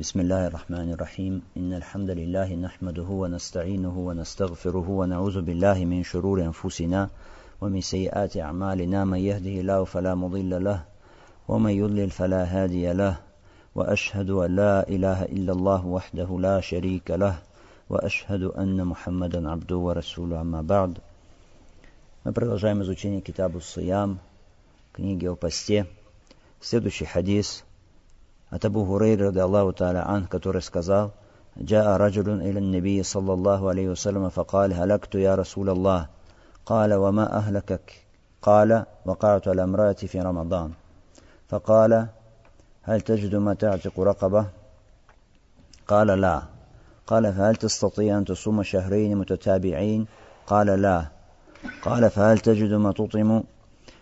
بسم الله الرحمن الرحيم إن الحمد لله نحمده ونستعينه ونستغفره ونعوذ بالله من شرور أنفسنا ومن سيئات أعمالنا من يهده الله فلا مضل له ومن يضلل فلا هادي له وأشهد أن لا إله إلا الله وحده لا شريك له وأشهد أن محمدا عبده ورسوله أما بعد Мы продолжаем изучение كتاب الصيام книги о посте. Следующий хадис – от Абу Хурейра, ради Аллаху Та'аля Ан, который сказал, جاء رجل إلى النبي صلى الله عليه وسلم فقال هلكت يا رسول الله قال وما أهلكك قال وقعت على امرأتي في رمضان فقال هل تجد ما تعتق رقبة قال لا قال فهل تستطيع أن تصوم شهرين متتابعين قال لا قال فهل تجد ما تطعم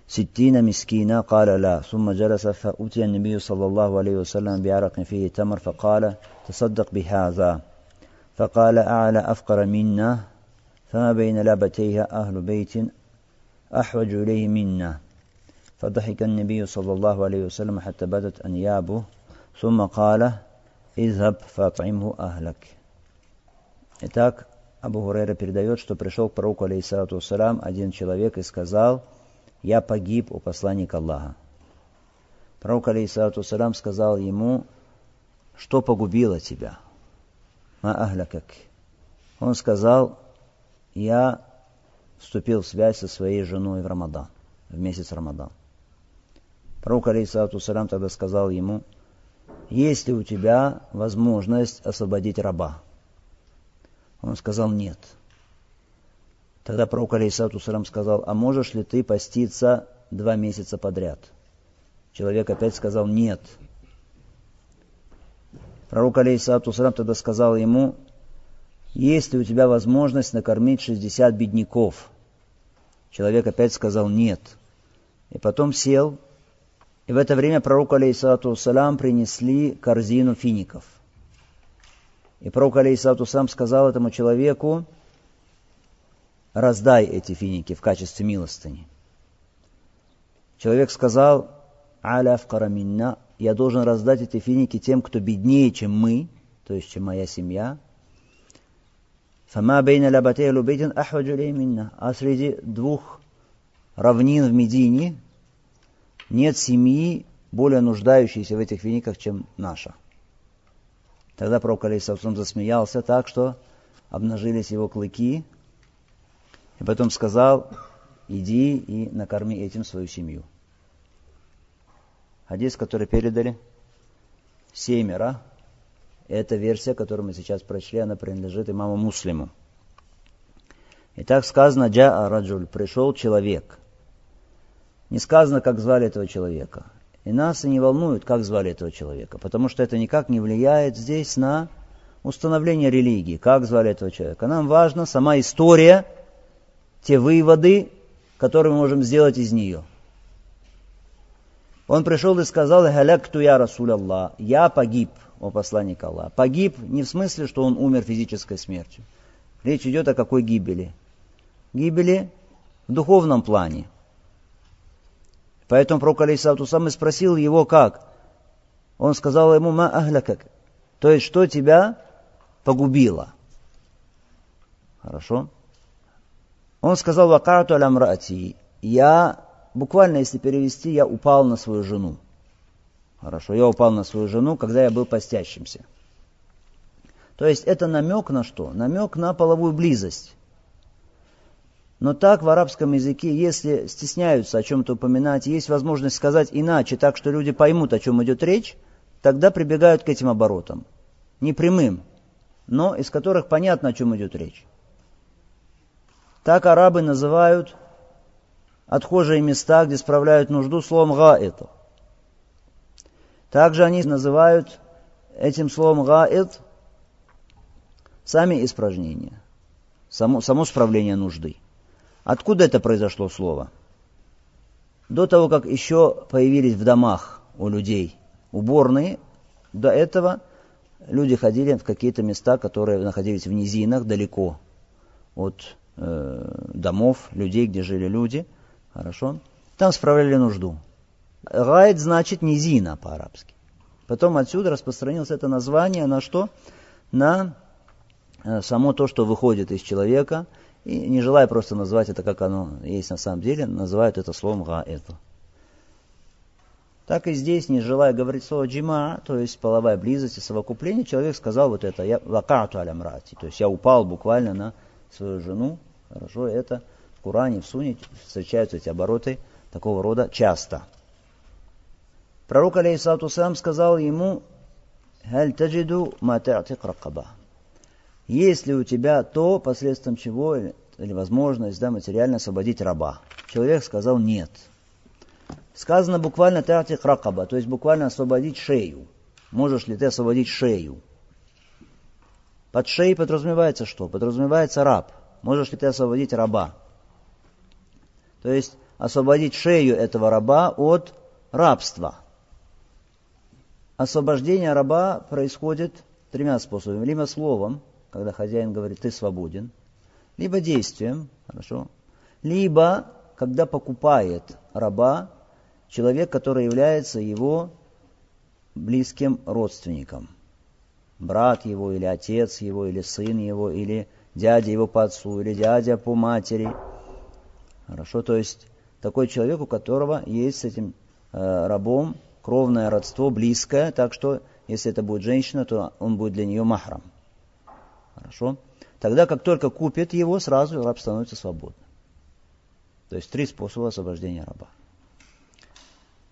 ستين مسكينا قال لا ثم جلس فأتي النبي صلى الله عليه وسلم بعرق فيه تمر فقال تصدق بهذا فقال أعلى أفقر منا فما بين لابتيها أهل بيت أحوج إليه منا فضحك النبي صلى الله عليه وسلم حتى بدت أنيابه ثم قال اذهب فاطعمه أهلك Итак, Абу Хурейра передает, что пришел к пророку, алейхиссалату салям, один человек и сказал, «Я погиб у посланника Аллаха». Пророк, алейхиссалату салям, сказал ему, «Что погубило тебя?» «Ма ахлякак». Он сказал, «Я вступил в связь со своей женой в Рамадан, в месяц Рамадан». Пророк, алейхиссалату салям, тогда сказал ему, «Есть ли у тебя возможность освободить раба?» Он сказал нет. Тогда пророк Алейсату Сарам сказал, а можешь ли ты поститься два месяца подряд? Человек опять сказал нет. Пророк Алейсату Сарам тогда сказал ему, есть ли у тебя возможность накормить 60 бедняков? Человек опять сказал нет. И потом сел, и в это время пророку Алейсату Салам принесли корзину фиников – и пророк, алейхиссалату сам сказал этому человеку, раздай эти финики в качестве милостыни. Человек сказал, аля вкараминна, я должен раздать эти финики тем, кто беднее, чем мы, то есть чем моя семья. Фама бейна лабатей лубейтин минна. А среди двух равнин в Медине нет семьи, более нуждающейся в этих финиках, чем наша. Тогда пророк Алейсалам засмеялся так, что обнажились его клыки, и потом сказал, иди и накорми этим свою семью. Хадис, который передали семеро, это версия, которую мы сейчас прочли, она принадлежит имаму Муслиму. Итак, сказано, джа раджуль, пришел человек. Не сказано, как звали этого человека. И нас и не волнует, как звали этого человека, потому что это никак не влияет здесь на установление религии, как звали этого человека. Нам важна сама история, те выводы, которые мы можем сделать из нее. Он пришел и сказал, «Халякту я Расуль Аллах, я погиб, о посланник Аллаха. Погиб не в смысле, что он умер физической смертью. Речь идет о какой гибели? Гибели в духовном плане – Поэтому пророк Алейсалату сам и спросил его, как? Он сказал ему, ма ахлякак. То есть, что тебя погубило? Хорошо? Он сказал, вакату алямрати. Я, буквально если перевести, я упал на свою жену. Хорошо, я упал на свою жену, когда я был постящимся. То есть это намек на что? Намек на половую близость. Но так в арабском языке, если стесняются о чем-то упоминать, есть возможность сказать иначе, так что люди поймут, о чем идет речь, тогда прибегают к этим оборотам. Не прямым, но из которых понятно, о чем идет речь. Так арабы называют отхожие места, где справляют нужду, словом гаэт. Также они называют этим словом гаэт сами испражнения, само, само справление нужды. Откуда это произошло слово? До того, как еще появились в домах у людей уборные, до этого люди ходили в какие-то места, которые находились в низинах, далеко от домов, людей, где жили люди. Хорошо? Там справляли нужду. Гайд значит низина по-арабски. Потом отсюда распространилось это название на что? На э, само то, что выходит из человека, и не желая просто назвать это, как оно есть на самом деле, называют это словом гаэту. Так и здесь, не желая говорить слово джима, то есть половая близость и совокупление, человек сказал вот это, я вакату алямрати, то есть я упал буквально на свою жену. Хорошо, это в Коране, в Суне встречаются эти обороты такого рода часто. Пророк, алейхиссалату сам сказал ему, «Халь таджиду ма ракаба». Есть ли у тебя то, посредством чего, или возможность да, материально освободить раба? Человек сказал нет. Сказано буквально татик ракаба, то есть буквально освободить шею. Можешь ли ты освободить шею? Под шеей подразумевается что? Подразумевается раб. Можешь ли ты освободить раба? То есть освободить шею этого раба от рабства. Освобождение раба происходит тремя способами. Либо словом, когда хозяин говорит, ты свободен, либо действием, хорошо, либо когда покупает раба человек, который является его близким родственником. Брат его, или отец его, или сын его, или дядя его по отцу, или дядя по матери. Хорошо, то есть такой человек, у которого есть с этим э, рабом кровное родство, близкое, так что если это будет женщина, то он будет для нее махрам. Хорошо? Тогда, как только купит его, сразу раб становится свободным. То есть три способа освобождения раба.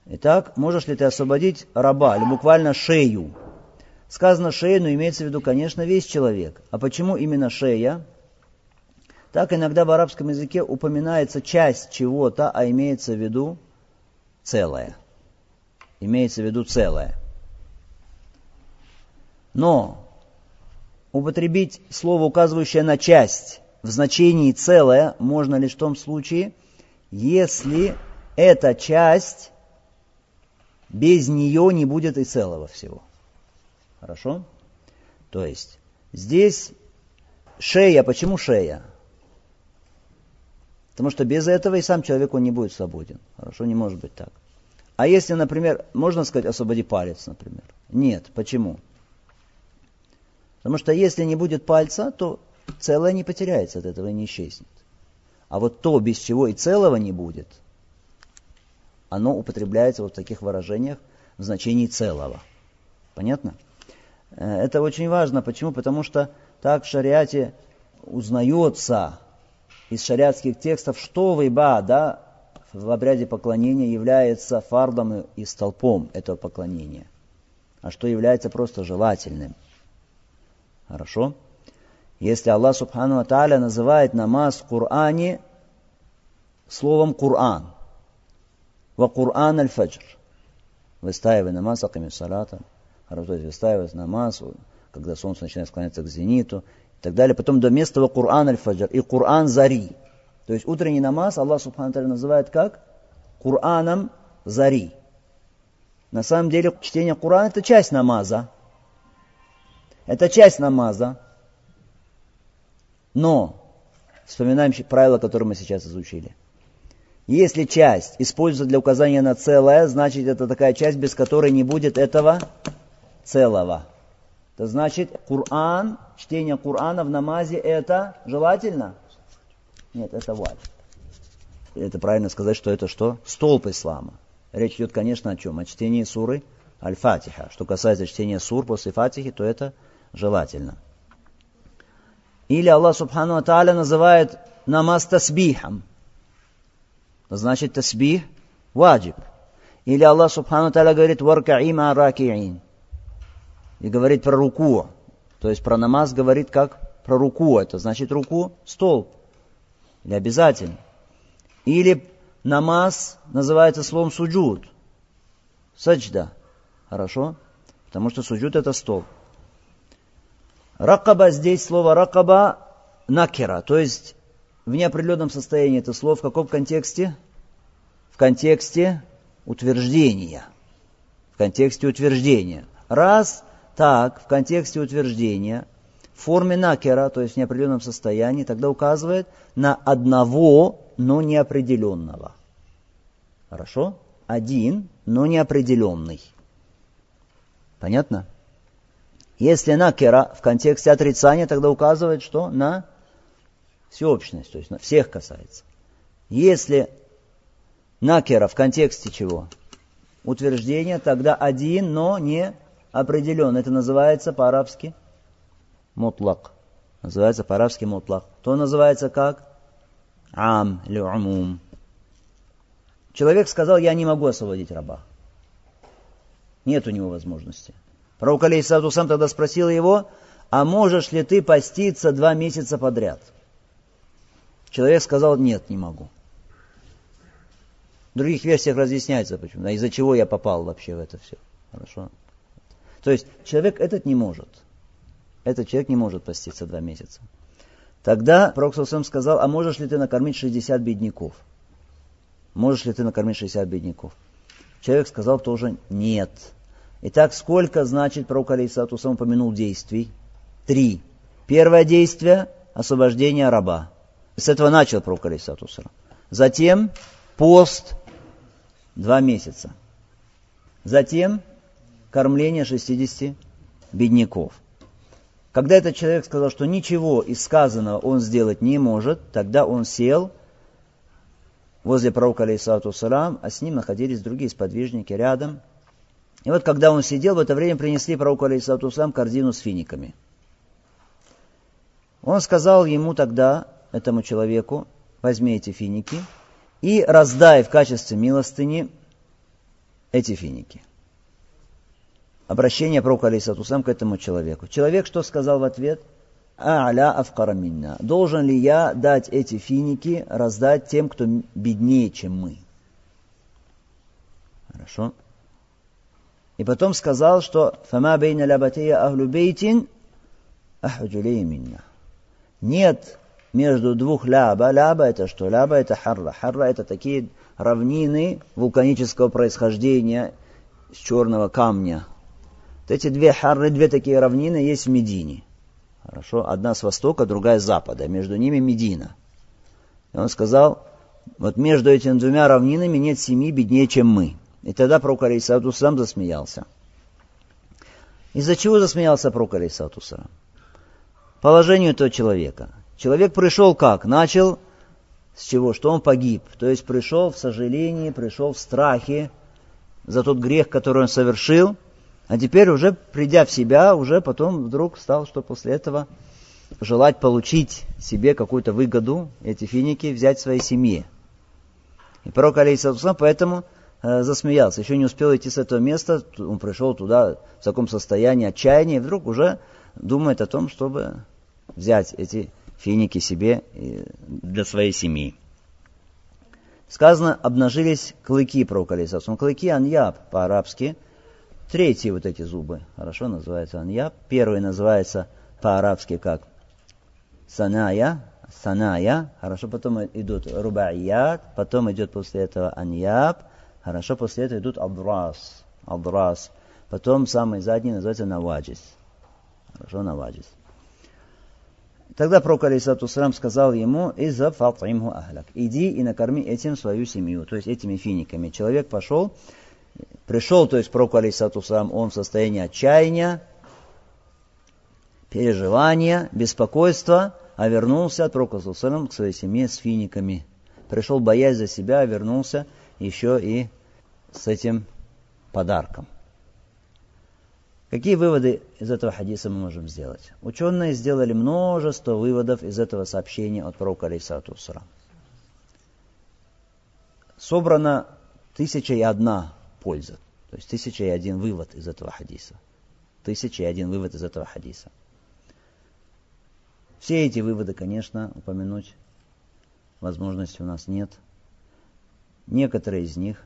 Итак, можешь ли ты освободить раба, или буквально шею? Сказано шея, но имеется в виду, конечно, весь человек. А почему именно шея? Так иногда в арабском языке упоминается часть чего-то, а имеется в виду целое. Имеется в виду целое. Но употребить слово, указывающее на часть, в значении целое, можно лишь в том случае, если эта часть без нее не будет и целого всего. Хорошо? То есть, здесь шея. Почему шея? Потому что без этого и сам человек он не будет свободен. Хорошо, не может быть так. А если, например, можно сказать, освободи палец, например? Нет. Почему? Потому что если не будет пальца, то целое не потеряется от этого и не исчезнет. А вот то, без чего и целого не будет – оно употребляется вот в таких выражениях в значении целого. Понятно? Э, это очень важно. Почему? Потому что так в шариате узнается из шариатских текстов, что вейба, да, в обряде поклонения является фардом и столпом этого поклонения, а что является просто желательным. Хорошо? Если Аллах Субхану Аталя называет намаз в Коране словом Коран, Ва Кур'ан аль-фаджр. Выстаивай намаз, аками салата. Хорошо, выстаивай намаз, когда солнце начинает склоняться к зениту и так далее. Потом до места ва Кур'ан аль-фаджр и Кур'ан зари. То есть утренний намаз Аллах Субхану называет как? Кур'аном зари. На самом деле чтение Кур'ана это часть намаза. Это часть намаза. Но, вспоминаем правила, которые мы сейчас изучили – если часть используется для указания на целое, значит это такая часть, без которой не будет этого целого. Это значит, Коран, чтение Корана в намазе это желательно? Нет, это валь. Это правильно сказать, что это что? Столб ислама. Речь идет, конечно, о чем? О чтении суры Аль-Фатиха. Что касается чтения сур после Фатихи, то это желательно. Или Аллах Субхану Ата'аля называет намаз тасбихом значит тасбих ваджиб. Или Аллах Субхану Таля говорит варкаима ракиин. И говорит про руку. То есть про намаз говорит как про руку. Это значит руку столб. Или обязательно. Или намаз называется словом суджуд. Саджда. Хорошо? Потому что суджуд это столб. Ракаба здесь слово ракаба накера, то есть в неопределенном состоянии это слово в каком контексте? В контексте утверждения. В контексте утверждения. Раз так, в контексте утверждения, в форме накера, то есть в неопределенном состоянии, тогда указывает на одного, но неопределенного. Хорошо? Один, но неопределенный. Понятно? Если накера в контексте отрицания, тогда указывает, что на всеобщность, то есть на всех касается. Если накера в контексте чего? Утверждение, тогда один, но не определен. Это называется по-арабски мутлак. Называется по-арабски мутлак. То называется как? Ам или умум. Человек сказал, я не могу освободить раба. Нет у него возможности. Пророк Алейсату сам тогда спросил его, а можешь ли ты поститься два месяца подряд? Человек сказал, нет, не могу. В других версиях разъясняется, почему, да, из-за чего я попал вообще в это все. Хорошо? То есть человек этот не может. Этот человек не может поститься два месяца. Тогда Пророк сам сказал, а можешь ли ты накормить 60 бедняков? Можешь ли ты накормить 60 бедняков? Человек сказал тоже нет. Итак, сколько значит пророк Алейсату сам упомянул действий? Три. Первое действие – освобождение раба. С этого начал пророк Алейсату Затем пост два месяца. Затем кормление 60 бедняков. Когда этот человек сказал, что ничего из сказанного он сделать не может, тогда он сел возле пророка, алейсалату салам, а с ним находились другие сподвижники рядом. И вот когда он сидел, в это время принесли пророку, алейсалату салам, корзину с финиками. Он сказал ему тогда, этому человеку, возьми эти финики и раздай в качестве милостыни эти финики. Обращение пророка, алейсалату салам, к этому человеку. Человек что сказал в ответ – а'ля афкара минна. Должен ли я дать эти финики, раздать тем, кто беднее, чем мы? Хорошо. И потом сказал, что «Фама бейна лабатея ахлю бейтин ахуджулей минна». Нет между двух ляба. Ляба это что? Ляба это харра. Харра это такие равнины вулканического происхождения с черного камня. Вот эти две харры, две такие равнины есть в Медине. Хорошо? Одна с востока, другая с запада. Между ними Медина. И он сказал, вот между этими двумя равнинами нет семьи беднее, чем мы. И тогда пророк Алейсату сам засмеялся. Из-за чего засмеялся пророк Алейсату? Положению этого человека. Человек пришел как? Начал с чего? Что он погиб. То есть пришел в сожалении, пришел в страхе за тот грех, который он совершил – а теперь уже придя в себя, уже потом вдруг стал, что после этого желать получить себе какую-то выгоду, эти финики взять своей семье. И пророк Алейсалам поэтому э, засмеялся. Еще не успел идти с этого места, он пришел туда в таком состоянии отчаяния, и вдруг уже думает о том, чтобы взять эти финики себе для своей семьи. Сказано, обнажились клыки пророка Алейсалам. Клыки аньяб по-арабски – Третьи вот эти зубы, хорошо, называется аньяб. Первый называется по-арабски как саная, саная, хорошо, потом идут рубаият, потом идет после этого аньяб, хорошо, после этого идут абдрас, абдрас, потом самый задний называется наваджис, хорошо, наваджис. Тогда пророк Алисату сказал ему, «Иза фатимху ахляк». Иди и накорми этим свою семью, то есть этими финиками. Человек пошел, Пришел, то есть пророк, алейсату сам, он в состоянии отчаяния, переживания, беспокойства, а вернулся от пророка к своей семье с финиками. Пришел, боясь за себя, а вернулся еще и с этим подарком. Какие выводы из этого хадиса мы можем сделать? Ученые сделали множество выводов из этого сообщения от пророка алейсату Собрано тысяча и одна польза. То есть тысяча и один вывод из этого хадиса. Тысяча и один вывод из этого хадиса. Все эти выводы, конечно, упомянуть возможности у нас нет. Некоторые из них.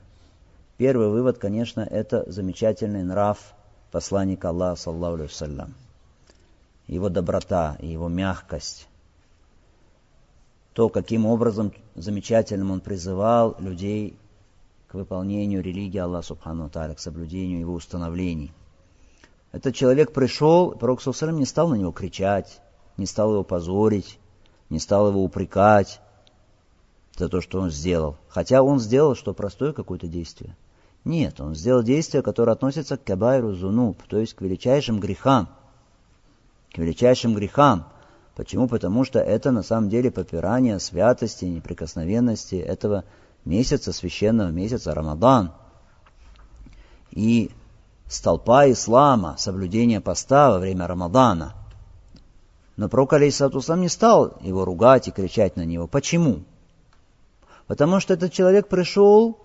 Первый вывод, конечно, это замечательный нрав посланника Аллаха, саллаху алейhi Его доброта и его мягкость. То, каким образом замечательным он призывал людей к выполнению религии Аллаха Субхану Тааля, к соблюдению его установлений. Этот человек пришел, пророк Сусалям не стал на него кричать, не стал его позорить, не стал его упрекать за то, что он сделал. Хотя он сделал что простое какое-то действие. Нет, он сделал действие, которое относится к кабайру зунуб, то есть к величайшим грехам. К величайшим грехам. Почему? Потому что это на самом деле попирание святости, неприкосновенности этого месяца, священного месяца Рамадан. И столпа ислама, соблюдение поста во время Рамадана. Но пророк Алейсату не стал его ругать и кричать на него. Почему? Потому что этот человек пришел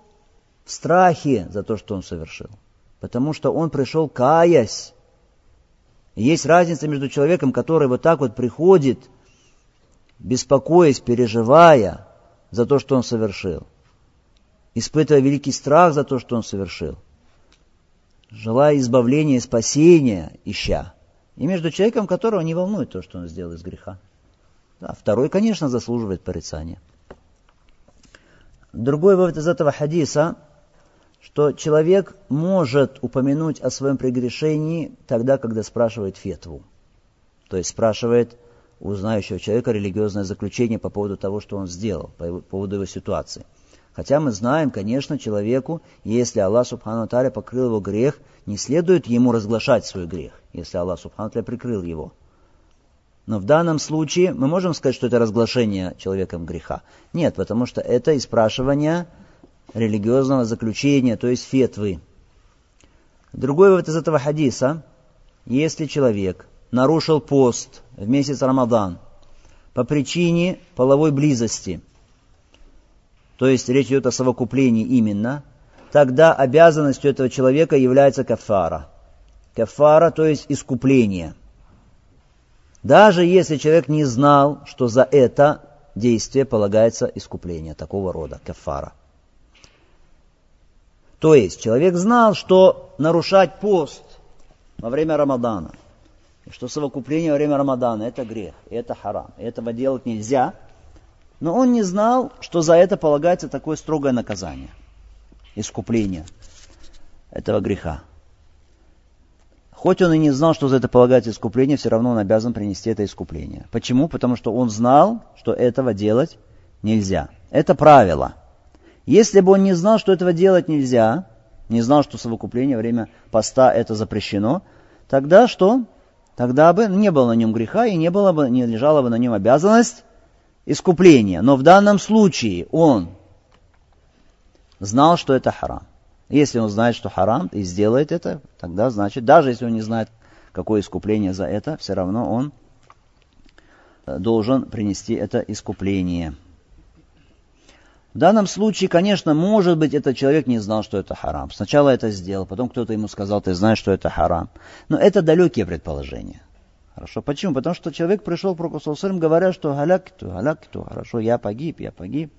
в страхе за то, что он совершил. Потому что он пришел каясь. И есть разница между человеком, который вот так вот приходит, беспокоясь, переживая за то, что он совершил, испытывая великий страх за то, что он совершил, желая избавления и спасения, ища, и между человеком, которого не волнует то, что он сделал из греха. Да, второй, конечно, заслуживает порицания. Другой вывод из этого хадиса, что человек может упомянуть о своем прегрешении тогда, когда спрашивает фетву. То есть спрашивает у знающего человека религиозное заключение по поводу того, что он сделал, по поводу его ситуации. Хотя мы знаем, конечно, человеку, если Аллах Субхану Таля покрыл его грех, не следует ему разглашать свой грех, если Аллах Субхану Таля прикрыл его. Но в данном случае мы можем сказать, что это разглашение человеком греха. Нет, потому что это испрашивание религиозного заключения, то есть фетвы. Другой вывод из этого хадиса, если человек нарушил пост в месяц Рамадан по причине половой близости – то есть речь идет о совокуплении именно, тогда обязанностью этого человека является кафара. Кафара, то есть искупление. Даже если человек не знал, что за это действие полагается искупление такого рода, кафара. То есть человек знал, что нарушать пост во время Рамадана, что совокупление во время Рамадана это грех, это харам, этого делать нельзя – но он не знал, что за это полагается такое строгое наказание, искупление этого греха. Хоть он и не знал, что за это полагается искупление, все равно он обязан принести это искупление. Почему? Потому что он знал, что этого делать нельзя. Это правило. Если бы он не знал, что этого делать нельзя, не знал, что совокупление во время поста это запрещено, тогда что? Тогда бы не было на нем греха и не, было бы, не лежала бы на нем обязанность искупления. Но в данном случае он знал, что это харам. Если он знает, что харам, и сделает это, тогда значит, даже если он не знает, какое искупление за это, все равно он э, должен принести это искупление. В данном случае, конечно, может быть, этот человек не знал, что это харам. Сначала это сделал, потом кто-то ему сказал, ты знаешь, что это харам. Но это далекие предположения. Хорошо. Почему? Потому что человек пришел к пророку говоря, что галякту, галякту, хорошо, я погиб, я погиб.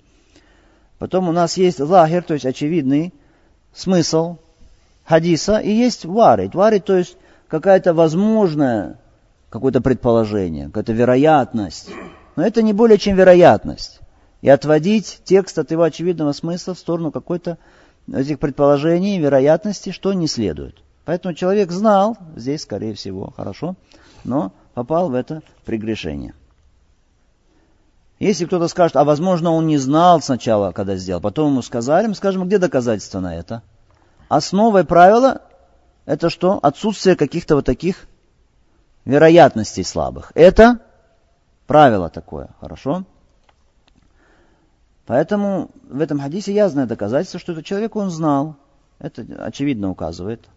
Потом у нас есть лагер, то есть очевидный смысл хадиса, и есть варит. Варит, то есть какая-то возможная, какое-то предположение, какая-то вероятность. Но это не более чем вероятность. И отводить текст от его очевидного смысла в сторону какой-то этих предположений, вероятности, что не следует. Поэтому человек знал, здесь, скорее всего, хорошо, но попал в это прегрешение. Если кто-то скажет, а возможно он не знал сначала, когда сделал, потом ему сказали, мы скажем, где доказательства на это? Основой правила это что? Отсутствие каких-то вот таких вероятностей слабых. Это правило такое, хорошо? Поэтому в этом хадисе ясное доказательство, что этот человек он знал. Это очевидно указывает,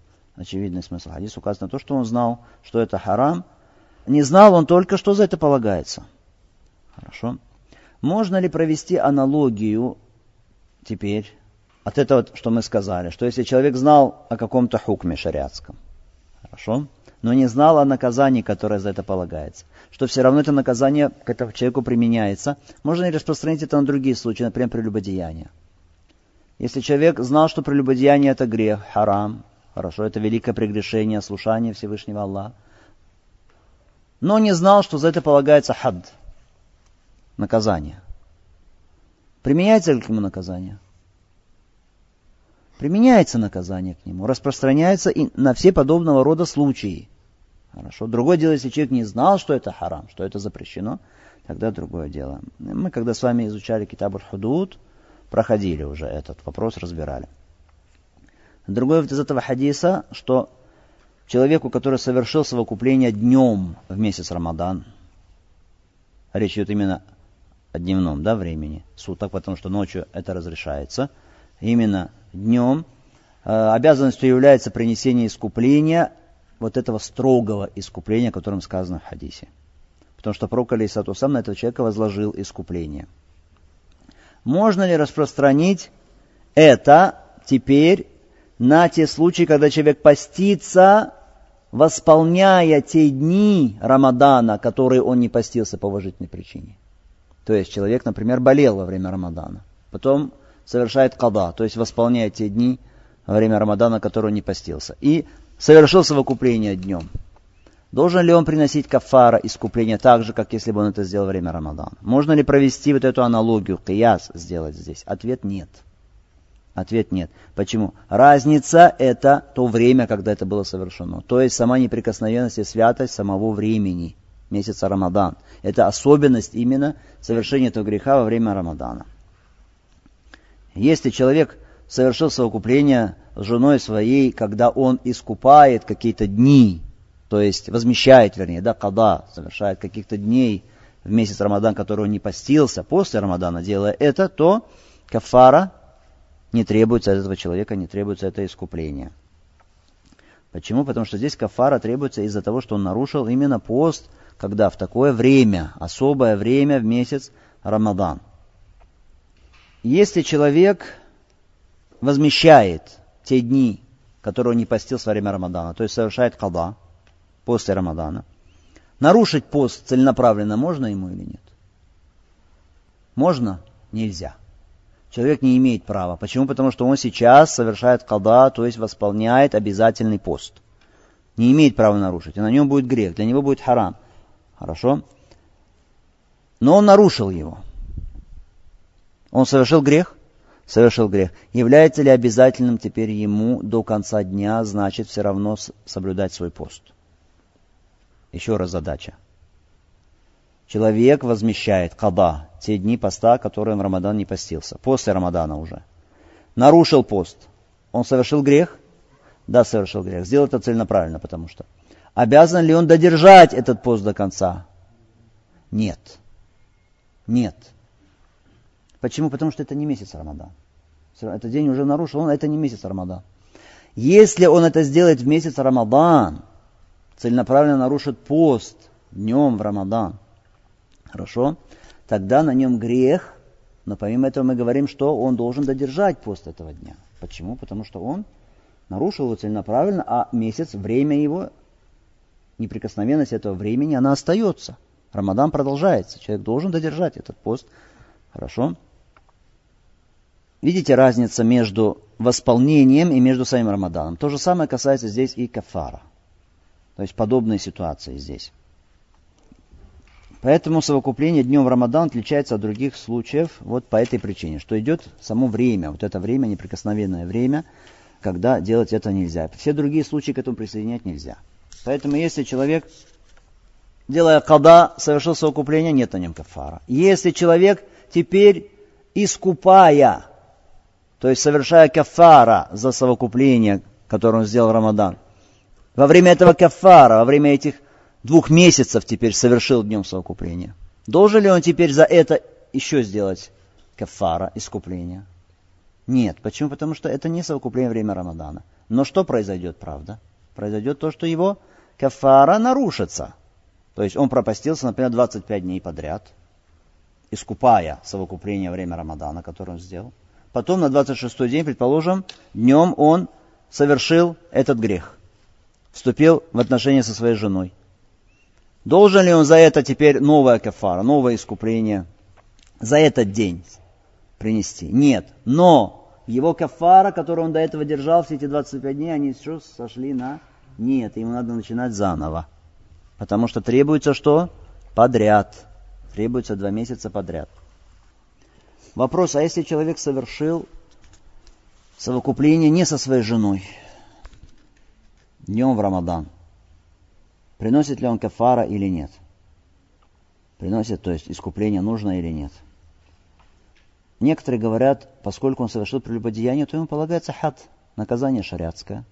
очевидный смысл. Хадиса указывает на то, что он знал, что это харам, не знал он только, что за это полагается. Хорошо. Можно ли провести аналогию теперь от этого, что мы сказали, что если человек знал о каком-то хукме шариатском, хорошо, но не знал о наказании, которое за это полагается, что все равно это наказание к этому человеку применяется, можно ли распространить это на другие случаи, например, прелюбодеяние. Если человек знал, что прелюбодеяние это грех, харам, хорошо, это великое прегрешение, слушание Всевышнего Аллаха, но не знал, что за это полагается хад, наказание. Применяется ли к нему наказание? Применяется наказание к нему, распространяется и на все подобного рода случаи. Хорошо. Другое дело, если человек не знал, что это харам, что это запрещено, тогда другое дело. Мы, когда с вами изучали Китаб худуд проходили уже этот вопрос, разбирали. Другой из этого хадиса, что человеку, который совершил совокупление днем в месяц Рамадан, речь идет именно о дневном да, времени, суток, потому что ночью это разрешается, именно днем, э, обязанностью является принесение искупления, вот этого строгого искупления, о котором сказано в хадисе. Потому что пророк Алисату сам на этого человека возложил искупление. Можно ли распространить это теперь на те случаи, когда человек постится, восполняя те дни Рамадана, которые он не постился по уважительной причине? То есть человек, например, болел во время Рамадана, потом совершает када, то есть восполняет те дни во время Рамадана, которые он не постился, и совершил совокупление днем. Должен ли он приносить кафара, искупление так же, как если бы он это сделал во время Рамадана? Можно ли провести вот эту аналогию, кияс сделать здесь? Ответ нет. Ответ нет. Почему? Разница – это то время, когда это было совершено. То есть сама неприкосновенность и святость самого времени, месяца Рамадан. Это особенность именно совершения этого греха во время Рамадана. Если человек совершил совокупление с женой своей, когда он искупает какие-то дни, то есть возмещает, вернее, да, когда совершает каких-то дней в месяц Рамадан, который он не постился, после Рамадана делая это, то кафара не требуется от этого человека, не требуется это искупление. Почему? Потому что здесь кафара требуется из-за того, что он нарушил именно пост, когда в такое время, особое время в месяц Рамадан. Если человек возмещает те дни, которые он не постился во время Рамадана, то есть совершает када после Рамадана, нарушить пост целенаправленно можно ему или нет? Можно? Нельзя человек не имеет права. Почему? Потому что он сейчас совершает када, то есть восполняет обязательный пост. Не имеет права нарушить, и на нем будет грех, для него будет харам. Хорошо? Но он нарушил его. Он совершил грех? Совершил грех. Является ли обязательным теперь ему до конца дня, значит, все равно соблюдать свой пост? Еще раз задача человек возмещает каба, те дни поста, которые в Рамадан не постился, после Рамадана уже. Нарушил пост. Он совершил грех? Да, совершил грех. Сделал это целенаправленно, потому что. Обязан ли он додержать этот пост до конца? Нет. Нет. Почему? Потому что это не месяц Рамадан. Этот день уже нарушил, он это не месяц Рамадан. Если он это сделает в месяц Рамадан, целенаправленно нарушит пост днем в Рамадан – Хорошо? Тогда на нем грех, но помимо этого мы говорим, что он должен додержать пост этого дня. Почему? Потому что он нарушил его целенаправленно, а месяц, время его, неприкосновенность этого времени, она остается. Рамадан продолжается. Человек должен додержать этот пост. Хорошо? Видите разницу между восполнением и между самим Рамаданом. То же самое касается здесь и кафара. То есть подобные ситуации здесь. Поэтому совокупление днем Рамадан отличается от других случаев вот по этой причине, что идет само время, вот это время, неприкосновенное время, когда делать это нельзя. Все другие случаи к этому присоединять нельзя. Поэтому если человек, делая када, совершил совокупление, нет на нем кафара. Если человек теперь искупая, то есть совершая кафара за совокупление, которое он сделал в Рамадан, во время этого кафара, во время этих двух месяцев теперь совершил днем совокупления. Должен ли он теперь за это еще сделать кафара, искупление? Нет. Почему? Потому что это не совокупление время Рамадана. Но что произойдет, правда? Произойдет то, что его кафара нарушится. То есть он пропастился, например, 25 дней подряд, искупая совокупление время Рамадана, которое он сделал. Потом на 26 день, предположим, днем он совершил этот грех. Вступил в отношения со своей женой. Должен ли он за это теперь новое кафара, новое искупление за этот день принести? Нет. Но его кафара, который он до этого держал все эти 25 дней, они еще сошли на нет. Ему надо начинать заново. Потому что требуется что? Подряд. Требуется два месяца подряд. Вопрос, а если человек совершил совокупление не со своей женой, днем в Рамадан – Приносит ли он кафара или нет? Приносит, то есть искупление нужно или нет? Некоторые говорят, поскольку он совершил прелюбодеяние, то ему полагается хад, наказание шариатское.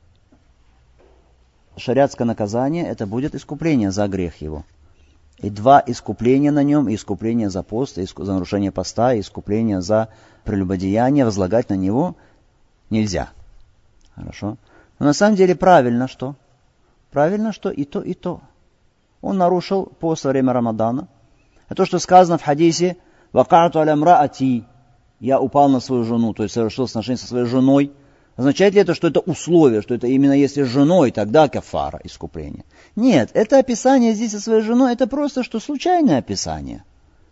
Шариатское наказание – это будет искупление за грех его. И два искупления на нем, искупление за пост, и за нарушение поста, и искупление за прелюбодеяние, возлагать на него нельзя. Хорошо? Но на самом деле правильно что? Правильно, что и то, и то. Он нарушил пост во время Рамадана. А то, что сказано в хадисе, «Вакату алямраати» я упал на свою жену, то есть совершил сношение со своей женой, означает ли это, что это условие, что это именно если с женой, тогда кафара, искупление? Нет, это описание здесь со своей женой, это просто что случайное описание,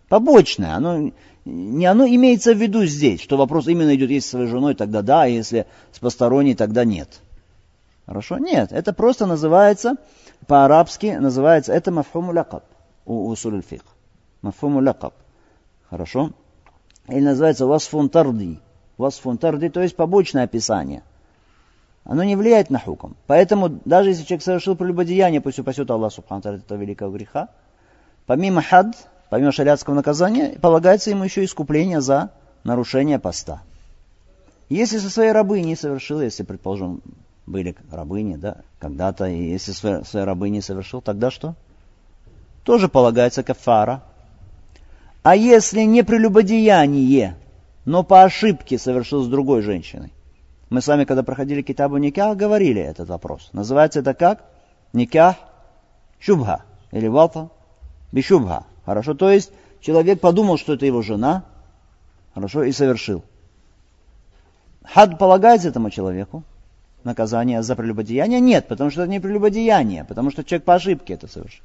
побочное, оно, не оно имеется в виду здесь, что вопрос именно идет, если со своей женой, тогда да, а если с посторонней, тогда нет. Хорошо? Нет, это просто называется, по-арабски называется, это мафхуму лакаб у усуль фих. Мафхуму лакаб. Хорошо? или называется васфун тарди. Васфун тарди, то есть побочное описание. Оно не влияет на хуком. Поэтому даже если человек совершил прелюбодеяние, пусть упасет Аллах Субхану этого великого греха, помимо хад, помимо шариатского наказания, полагается ему еще искупление за нарушение поста. Если со своей рабыней совершил, если, предположим, были рабыни, да, когда-то, и если своей, своей рабыней совершил, тогда что? Тоже полагается кафара, а если не прелюбодеяние, но по ошибке совершил с другой женщиной? Мы с вами, когда проходили китабу Никях, говорили этот вопрос. Называется это как? Никях шубха. Или валфа бишубха. Хорошо? То есть человек подумал, что это его жена. Хорошо? И совершил. Хад полагается этому человеку? Наказание за прелюбодеяние? Нет, потому что это не прелюбодеяние, потому что человек по ошибке это совершил.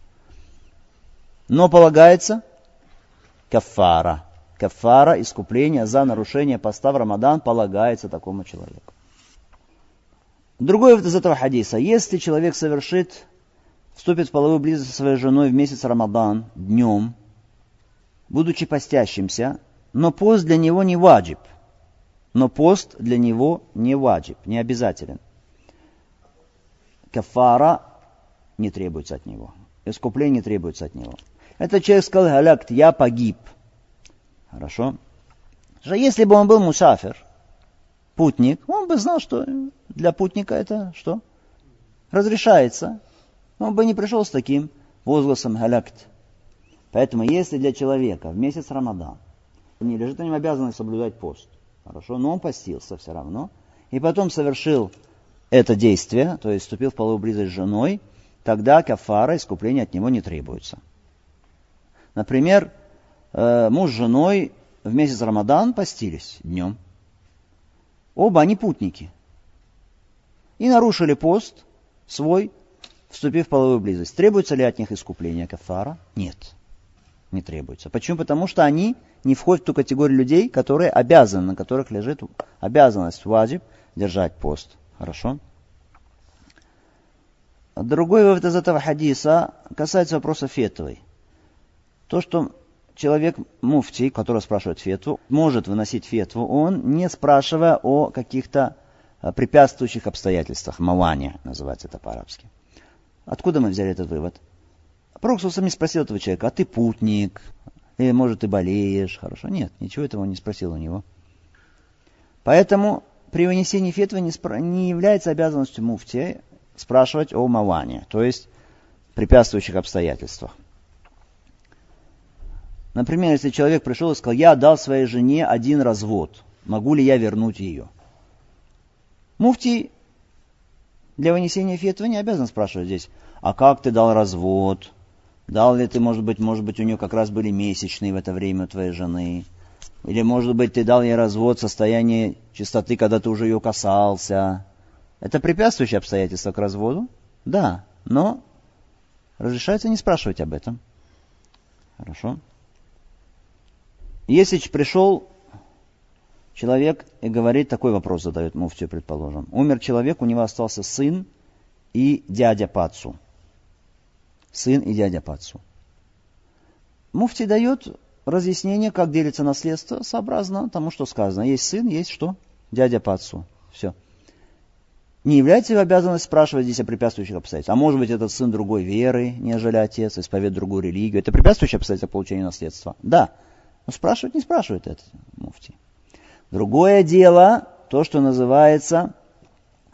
Но полагается кафара. Кафара, искупление за нарушение поста в Рамадан полагается такому человеку. Вывод из этого хадиса. Если человек совершит, вступит в половую близость со своей женой в месяц Рамадан днем, будучи постящимся, но пост для него не ваджиб. Но пост для него не ваджиб, не обязателен. Кафара не требуется от него. Искупление требуется от него. Этот человек сказал, галякт, я погиб. Хорошо. Что если бы он был мусафир, путник, он бы знал, что для путника это что? Разрешается. Он бы не пришел с таким возгласом галякт. Поэтому если для человека в месяц Рамадан не лежит на нем обязанность соблюдать пост, хорошо, но он постился все равно, и потом совершил это действие, то есть вступил в половую близость с женой, тогда кафара, искупление от него не требуется. Например, э, муж с женой в месяц Рамадан постились днем. Оба они путники. И нарушили пост свой, вступив в половую близость. Требуется ли от них искупление кафара? Нет, не требуется. Почему? Потому что они не входят в ту категорию людей, которые обязаны, на которых лежит обязанность ваджиб держать пост. Хорошо? Другой вывод из этого хадиса касается вопроса фетовой. То, что человек муфтий, который спрашивает фетву, может выносить фетву, он не спрашивая о каких-то э, препятствующих обстоятельствах. Мавания называется это по-арабски. Откуда мы взяли этот вывод? Пророк сами спросил этого человека, а ты путник? Или, может, ты болеешь? Хорошо. Нет, ничего этого он не спросил у него. Поэтому при вынесении фетвы не, спро... не является обязанностью муфтия спрашивать о маване, то есть препятствующих обстоятельствах. Например, если человек пришел и сказал, я дал своей жене один развод, могу ли я вернуть ее? Муфтий для вынесения фетвы не обязан спрашивать здесь, а как ты дал развод? Дал ли ты, может быть, может быть, у нее как раз были месячные в это время у твоей жены? Или, может быть, ты дал ей развод в состоянии чистоты, когда ты уже ее касался? Это препятствующее обстоятельство к разводу? Да, но разрешается не спрашивать об этом. Хорошо. Если пришел человек и говорит, такой вопрос задает муфтию, предположим. Умер человек, у него остался сын и дядя по отцу. Сын и дядя по отцу. Муфти дает разъяснение, как делится наследство, сообразно тому, что сказано. Есть сын, есть что? Дядя по отцу. Все. Не является ли обязанность спрашивать здесь о препятствующих обстоятельствах? А может быть, этот сын другой веры, нежели отец, исповедует другую религию. Это препятствующее обстоятельство получения наследства? Да. Но спрашивать не спрашивает это муфти. Другое дело, то, что называется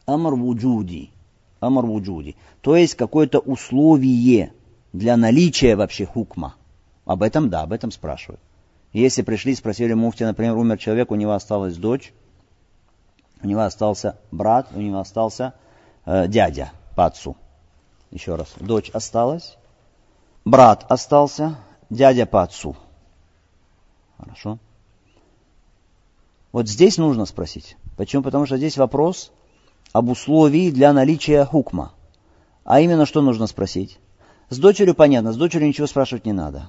Амар вуджуди. Амар вуджуди. То есть какое-то условие для наличия вообще хукма. Об этом, да, об этом спрашивают. Если пришли, спросили муфти, например, умер человек, у него осталась дочь, у него остался брат, у него остался э, дядя по отцу. Еще раз, дочь осталась, брат остался, дядя по отцу. Хорошо. Вот здесь нужно спросить. Почему? Потому что здесь вопрос об условии для наличия хукма. А именно, что нужно спросить? С дочерью понятно, с дочерью ничего спрашивать не надо.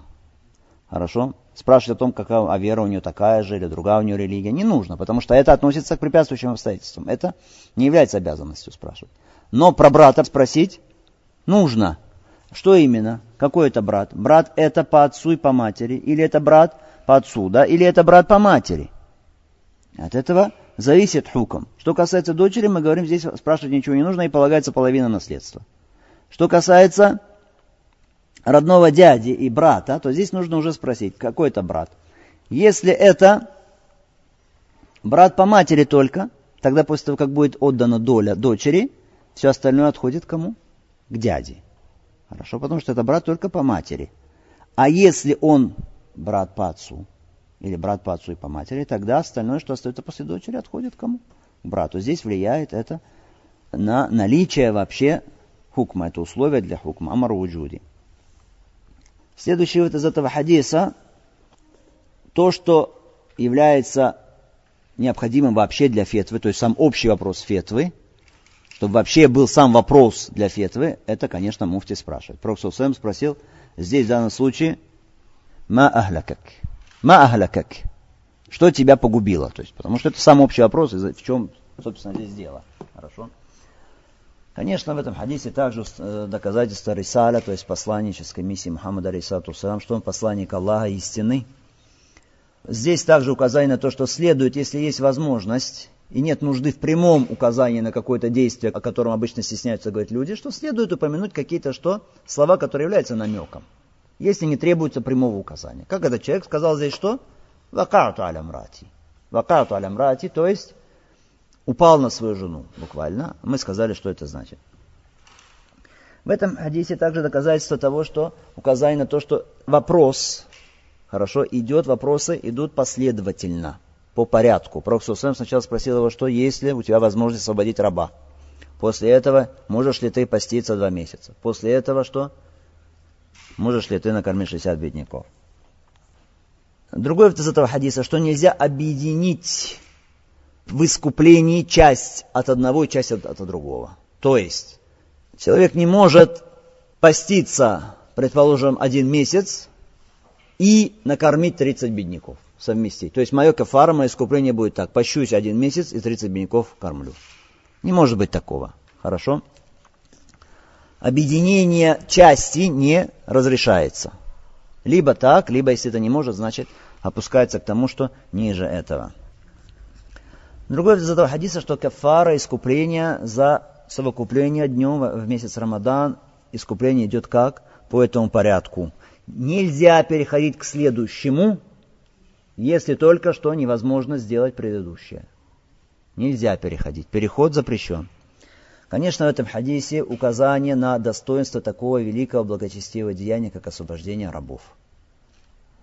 Хорошо? Спрашивать о том, какая а вера у нее такая же или другая у нее религия, не нужно, потому что это относится к препятствующим обстоятельствам. Это не является обязанностью спрашивать. Но про брата спросить нужно. Что именно? Какой это брат? Брат это по отцу и по матери, или это брат по отцу, да, или это брат по матери. От этого зависит хуком. Что касается дочери, мы говорим, здесь спрашивать ничего не нужно и полагается половина наследства. Что касается родного дяди и брата, то здесь нужно уже спросить, какой это брат. Если это брат по матери только, тогда после того, как будет отдана доля дочери, все остальное отходит кому? К дяде. Хорошо, потому что это брат только по матери. А если он брат по отцу, или брат по отцу и по матери, тогда остальное, что остается после дочери, отходит кому? К брату. Здесь влияет это на наличие вообще хукма. Это условие для хукма. Амар вуджуди. Следующий вот из этого хадиса, то, что является необходимым вообще для фетвы, то есть сам общий вопрос фетвы, чтобы вообще был сам вопрос для фетвы, это, конечно, муфти спрашивает. Пророк Сэм спросил, здесь в данном случае, ма ахлякак. Ма ахлякак. Что тебя погубило? То есть, потому что это самый общий вопрос, в чем, собственно, здесь дело. Хорошо? Конечно, в этом хадисе также э, доказательство Рисаля, то есть посланнической миссии Мухаммада Рисату Салам, что он посланник Аллаха истины. Здесь также указание на то, что следует, если есть возможность, и нет нужды в прямом указании на какое-то действие, о котором обычно стесняются говорить люди, что следует упомянуть какие-то что? Слова, которые являются намеком, если не требуется прямого указания. Как этот человек сказал здесь что? Вакарту алямрати. Вакарту алямрати, то есть упал на свою жену, буквально. Мы сказали, что это значит. В этом хадисе также доказательство того, что указание на то, что вопрос, хорошо, идет, вопросы идут последовательно – по порядку. Пророк сначала спросил его, что если у тебя возможность освободить раба. После этого можешь ли ты поститься два месяца. После этого что? Можешь ли ты накормить 60 бедняков. Другой из этого хадиса, что нельзя объединить в искуплении часть от одного и часть от, от другого. То есть, человек не может поститься, предположим, один месяц и накормить 30 бедняков совместить. То есть мое кафара, мое искупление будет так. Пощусь один месяц и 30 бедняков кормлю. Не может быть такого. Хорошо? Объединение части не разрешается. Либо так, либо если это не может, значит опускается к тому, что ниже этого. Другой из этого хадиса, что кафара, искупление за совокупление днем в месяц Рамадан, искупление идет как? По этому порядку. Нельзя переходить к следующему, если только что невозможно сделать предыдущее. Нельзя переходить. Переход запрещен. Конечно, в этом хадисе указание на достоинство такого великого благочестивого деяния, как освобождение рабов.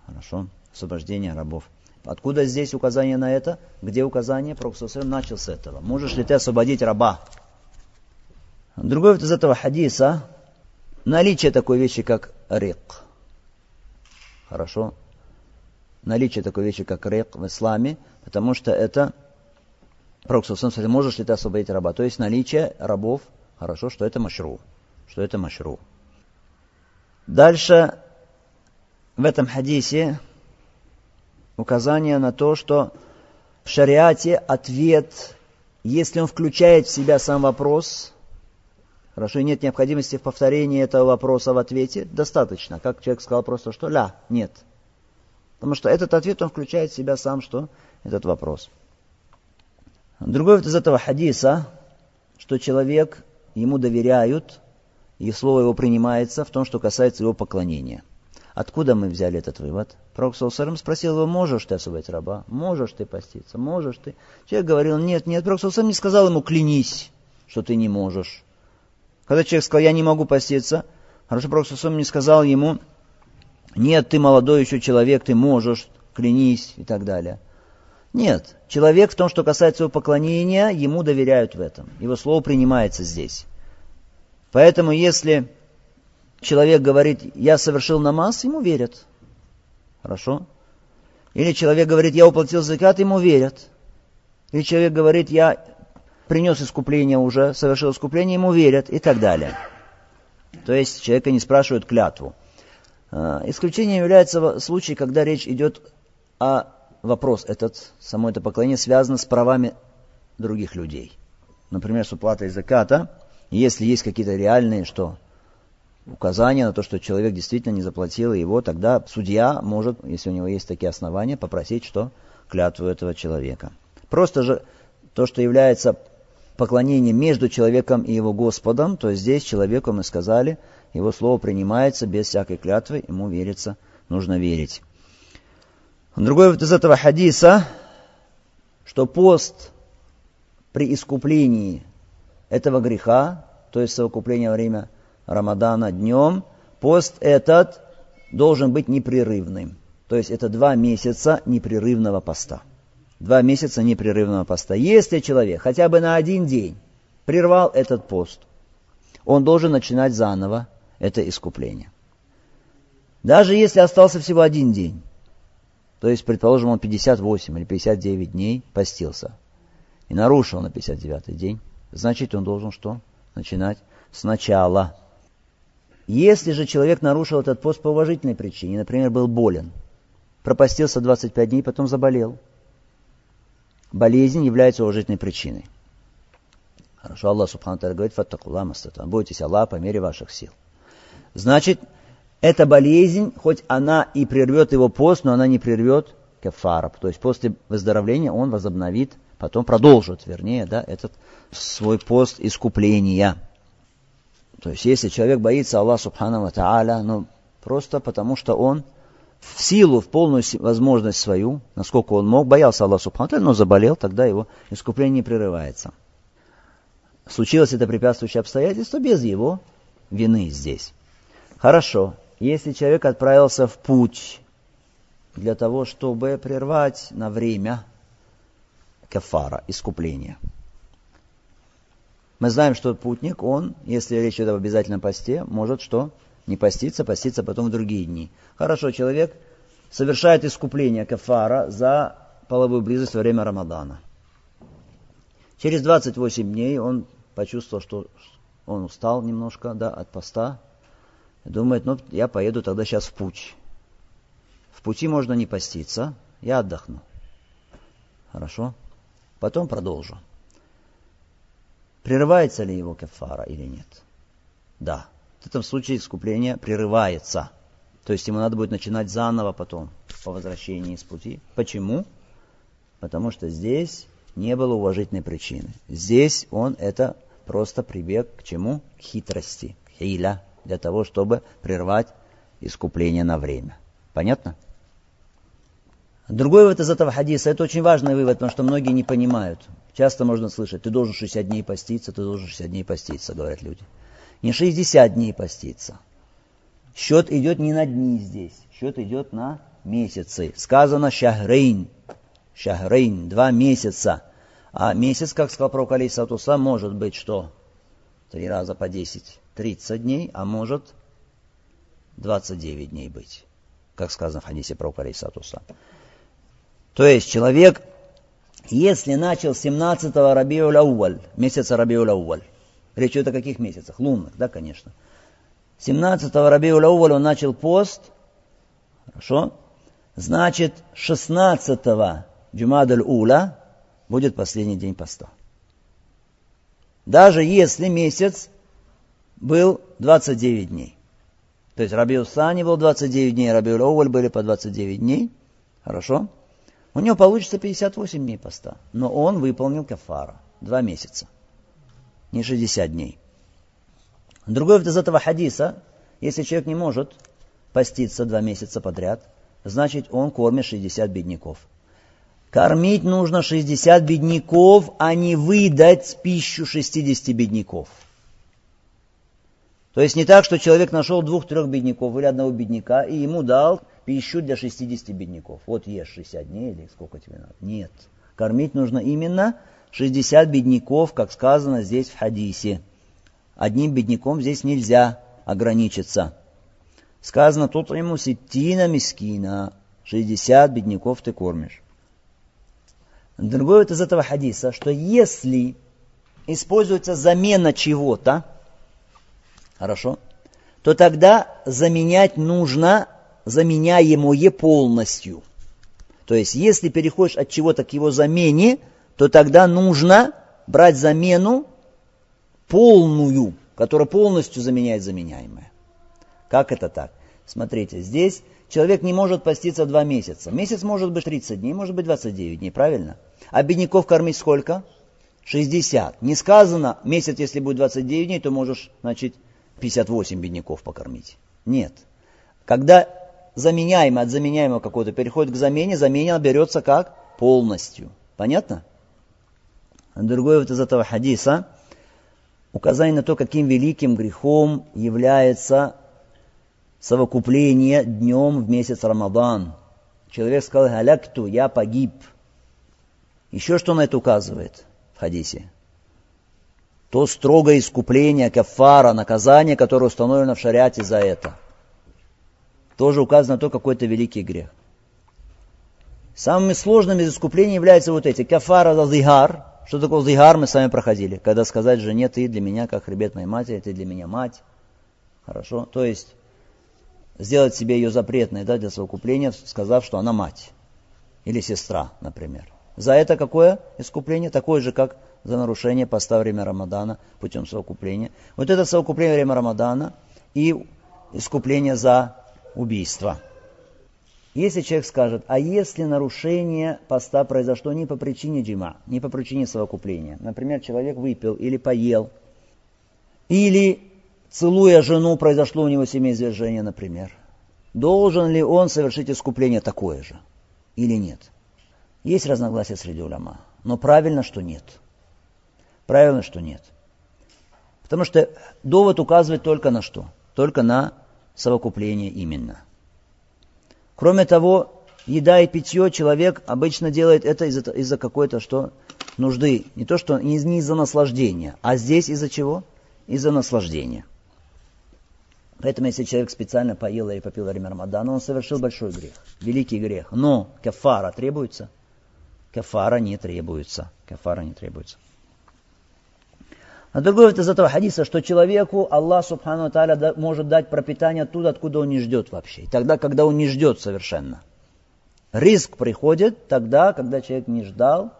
Хорошо? Освобождение рабов. Откуда здесь указание на это? Где указание? Пророк начал с этого. Можешь ли ты освободить раба? Другой из этого хадиса наличие такой вещи, как рик. Хорошо? наличие такой вещи, как рек в исламе, потому что это Пророк сказал, можешь ли ты освободить раба? То есть наличие рабов, хорошо, что это машру. Что это машру. Дальше в этом хадисе указание на то, что в шариате ответ, если он включает в себя сам вопрос, хорошо, и нет необходимости в повторении этого вопроса в ответе, достаточно. Как человек сказал просто, что ля, нет. Потому что этот ответ, он включает в себя сам, что этот вопрос. Другой из этого хадиса, что человек, ему доверяют, и слово его принимается в том, что касается его поклонения. Откуда мы взяли этот вывод? Пророк Саусарам спросил его, можешь ты освободить раба? Можешь ты поститься? Можешь ты? Человек говорил, нет, нет. Пророк Саусарам не сказал ему, клянись. что ты не можешь. Когда человек сказал, я не могу поститься, хорошо, Пророк не сказал ему, нет, ты молодой еще человек, ты можешь, клянись и так далее. Нет, человек в том, что касается его поклонения, ему доверяют в этом. Его слово принимается здесь. Поэтому если человек говорит, я совершил намаз, ему верят. Хорошо? Или человек говорит, я уплатил закат, ему верят. Или человек говорит, я принес искупление уже, совершил искупление, ему верят и так далее. То есть человека не спрашивают клятву. А, исключением является случай, когда речь идет о вопрос этот, само это поклонение связано с правами других людей. Например, с уплатой заката, если есть какие-то реальные что? Указания на то, что человек действительно не заплатил его, тогда судья может, если у него есть такие основания, попросить что? Клятву этого человека. Просто же то, что является поклонением между человеком и его Господом, то здесь человеку мы сказали, его слово принимается без всякой клятвы, ему верится, нужно верить. Другой вот из этого хадиса, что пост при искуплении этого греха, то есть совокупление во время Рамадана днем, пост этот должен быть непрерывным. То есть это два месяца непрерывного поста. Два месяца непрерывного поста. Если человек хотя бы на один день прервал этот пост, он должен начинать заново это искупление. Даже если остался всего один день, то есть, предположим, он 58 или 59 дней постился и нарушил на 59 день, значит, он должен что? Начинать сначала. Если же человек нарушил этот пост по уважительной причине, например, был болен, пропастился 25 дней, потом заболел, болезнь является уважительной причиной. Хорошо, Аллах Субхану говорит, фаттакула мастатан, бойтесь Аллаха по мере ваших сил. Значит, эта болезнь, хоть она и прервет его пост, но она не прервет кефара. То есть после выздоровления он возобновит, потом продолжит, вернее, да, этот свой пост искупления. То есть если человек боится Аллаха Субхану Тааля, ну, просто потому что он в силу, в полную возможность свою, насколько он мог, боялся Аллаха Субхану но заболел, тогда его искупление не прерывается. Случилось это препятствующее обстоятельство без его вины здесь. Хорошо, если человек отправился в путь для того, чтобы прервать на время кафара, искупление. Мы знаем, что путник, он, если речь идет об обязательном посте, может что? Не поститься, поститься потом в другие дни. Хорошо, человек совершает искупление кафара за половую близость во время Рамадана. Через 28 дней он почувствовал, что он устал немножко да, от поста, Думает, ну, я поеду тогда сейчас в путь. В пути можно не поститься, я отдохну. Хорошо? Потом продолжу. Прерывается ли его кефара или нет? Да. В этом случае искупление прерывается. То есть ему надо будет начинать заново потом, по возвращении из пути. Почему? Потому что здесь не было уважительной причины. Здесь он это просто прибег к чему? К хитрости. Хиля для того, чтобы прервать искупление на время. Понятно? Другой вывод из этого хадиса, это очень важный вывод, потому что многие не понимают. Часто можно слышать, ты должен 60 дней поститься, ты должен 60 дней поститься, говорят люди. Не 60 дней поститься. Счет идет не на дни здесь, счет идет на месяцы. Сказано шахрейн, шахрейн, два месяца. А месяц, как сказал пророк Алисатуса, может быть что? Три раза по десять. 30 дней, а может 29 дней быть, как сказано в хадисе про Карисатуса. То есть человек, если начал 17-го Рабиуля Ауаль, месяца Рабиуля Ауаль, речь идет о каких месяцах? Лунных, да, конечно. 17-го Рабиуля Ауаль он начал пост, хорошо? Значит, 16-го Джумадаль Ула будет последний день поста. Даже если месяц был 29 дней. То есть Раби Усани был 29 дней, Раби Оуэль были по 29 дней. Хорошо? У него получится 58 дней поста. Но он выполнил кафара. Два месяца. Не 60 дней. Другой из этого хадиса, если человек не может поститься два месяца подряд, значит он кормит 60 бедняков. Кормить нужно 60 бедняков, а не выдать пищу 60 бедняков. То есть не так, что человек нашел двух-трех бедняков или одного бедняка и ему дал пищу для 60 бедняков. Вот ешь 60 дней или сколько тебе надо. Нет. Кормить нужно именно 60 бедняков, как сказано здесь в хадисе. Одним бедняком здесь нельзя ограничиться. Сказано, тут ему сетина мискина, 60 бедняков ты кормишь. Другое вот из этого хадиса, что если используется замена чего-то, хорошо, то тогда заменять нужно заменяемое полностью. То есть, если переходишь от чего-то к его замене, то тогда нужно брать замену полную, которая полностью заменяет заменяемое. Как это так? Смотрите, здесь человек не может поститься два месяца. Месяц может быть 30 дней, может быть 29 дней, правильно? А бедняков кормить сколько? 60. Не сказано, месяц, если будет 29 дней, то можешь, значит, 58 бедняков покормить. Нет. Когда заменяемое от заменяемого какого-то переходит к замене, замена берется как? Полностью. Понятно? Другой вот из этого хадиса указание на то, каким великим грехом является совокупление днем в месяц Рамадан. Человек сказал, галякту, я погиб. Еще что на это указывает в хадисе? То строгое искупление, кафара, наказание, которое установлено в шариате за это. Тоже указано то, какой это великий грех. Самыми сложными из искуплений являются вот эти. Кафара за зигар. Что такое зигар, мы с вами проходили. Когда сказать жене, ты для меня как хребет моей матери, ты для меня мать. Хорошо? То есть, сделать себе ее запретной да, для совокупления, сказав, что она мать или сестра, например. За это какое искупление? Такое же, как за нарушение поста время Рамадана путем совокупления. Вот это совокупление во время Рамадана и искупление за убийство. Если человек скажет, а если нарушение поста произошло не по причине джима, не по причине совокупления, например, человек выпил или поел, или целуя жену, произошло у него семяизвержение, например. Должен ли он совершить искупление такое же или нет? Есть разногласия среди уляма, но правильно, что нет. Правильно, что нет. Потому что довод указывает только на что? Только на совокупление именно. Кроме того, еда и питье человек обычно делает это из-за из какой-то что? Нужды. Не то, что не из-за наслаждения, а здесь из-за чего? Из-за наслаждения. Поэтому, если человек специально поел или попил во время Рамадана, он совершил большой грех, великий грех. Но кафара требуется? Кафара не требуется. Кафара не требуется. А другое из этого хадиса, что человеку Аллах Субхану Тааля может дать пропитание оттуда, откуда он не ждет вообще. И тогда, когда он не ждет совершенно. Риск приходит тогда, когда человек не ждал,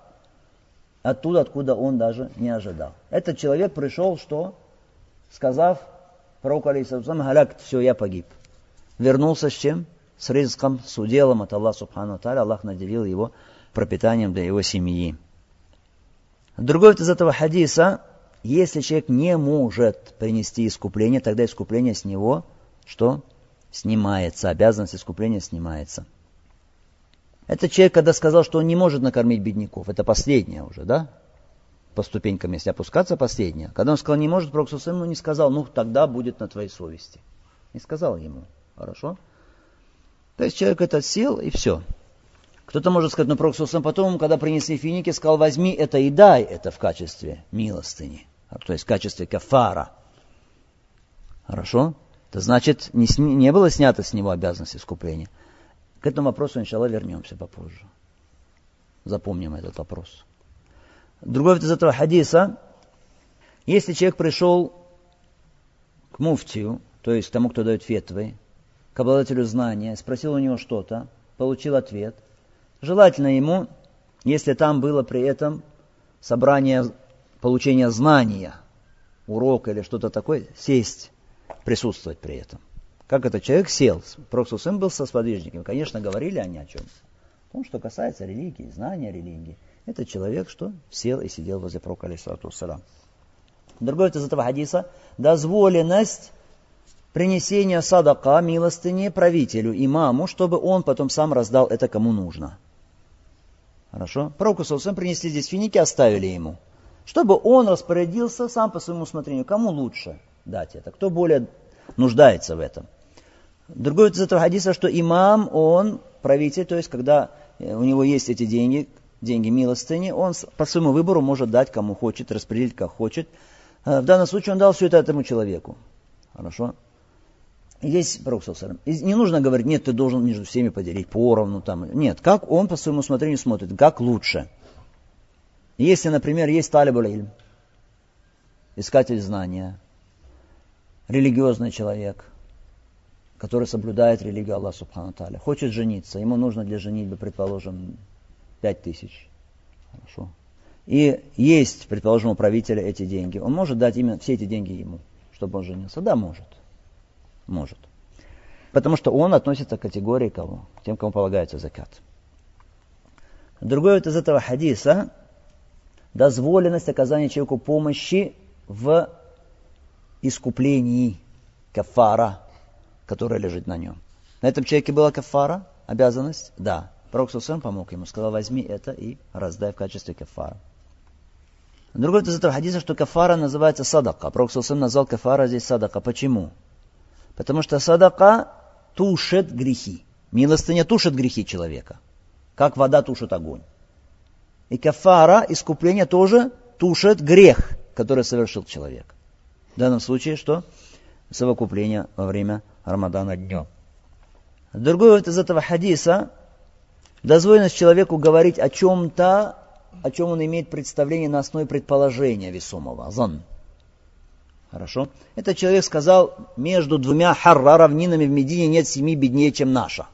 оттуда, откуда он даже не ожидал. Этот человек пришел, что? Сказав, пророк алейхиссалам, халяк, все, я погиб. Вернулся с чем? С ризком, с уделом от Аллаха Субхану Таля. Аллах наделил его пропитанием для его семьи. Другой из этого хадиса, если человек не может принести искупление, тогда искупление с него, что? Снимается, обязанность искупления снимается. Это человек, когда сказал, что он не может накормить бедняков, это последнее уже, да? по ступенькам, если опускаться, последнее. Когда он сказал, не может, Пророк ну не сказал, ну тогда будет на твоей совести. Не сказал ему. Хорошо? То есть человек этот сел и все. Кто-то может сказать, ну Пророк потом, когда принесли финики, сказал, возьми это и дай это в качестве милостыни. То есть в качестве кафара. Хорошо? Это значит, не, сни, не было снято с него обязанность искупления. К этому вопросу, иншаллах, вернемся попозже. Запомним этот вопрос. Другой из этого хадиса, если человек пришел к муфтию, то есть тому, кто дает фетвы, к обладателю знания, спросил у него что-то, получил ответ, желательно ему, если там было при этом собрание получения знания, урок или что-то такое, сесть, присутствовать при этом. Как этот человек сел? Проксусым был со сподвижниками. Конечно, говорили они о чем? О том, что касается религии, знания религии. Этот человек что? Сел и сидел возле пророка, алейсалату салам. Другой из этого хадиса – дозволенность принесения садака, милостыни правителю, имаму, чтобы он потом сам раздал это кому нужно. Хорошо? Пророку Саусам принесли здесь финики, оставили ему. Чтобы он распорядился сам по своему усмотрению, кому лучше дать это, кто более нуждается в этом. Другой из этого хадиса, что имам, он правитель, то есть когда э, у него есть эти деньги, деньги милостыни, он по своему выбору может дать кому хочет, распределить как хочет. Э, в данном случае он дал все это этому человеку. Хорошо? Здесь пророк Не нужно говорить, нет, ты должен между всеми поделить поровну. Там. Нет, как он по своему усмотрению смотрит, как лучше. Если, например, есть талибуль искатель знания, религиозный человек, который соблюдает религию Аллаха Субхану Таля, хочет жениться, ему нужно для женитьбы, предположим, пять тысяч. Хорошо. И есть, предположим, у правителя эти деньги. Он может дать именно все эти деньги ему, чтобы он женился? Да, может. Может. Потому что он относится к категории кого? К тем, кому полагается закат. Другой вот из этого хадиса дозволенность оказания человеку помощи в искуплении кафара, которая лежит на нем. На этом человеке была кафара, обязанность? Да. Пророк Сусам помог ему, сказал, возьми это и раздай в качестве кафара. Другой из этого хадиса, что кафара называется садака. Пророк Сусам назвал кафара здесь садака. Почему? Потому что садака тушит грехи. Милостыня тушит грехи человека. Как вода тушит огонь. И кафара, искупление тоже тушит грех, который совершил человек. В данном случае что? Совокупление во время Рамадана днем. Другой вот из этого хадиса, дозволенность человеку говорить о чем-то, о чем он имеет представление на основе предположения весомого. Зан. Хорошо? Этот человек сказал, между двумя харра равнинами в Медине нет семьи беднее, чем наша.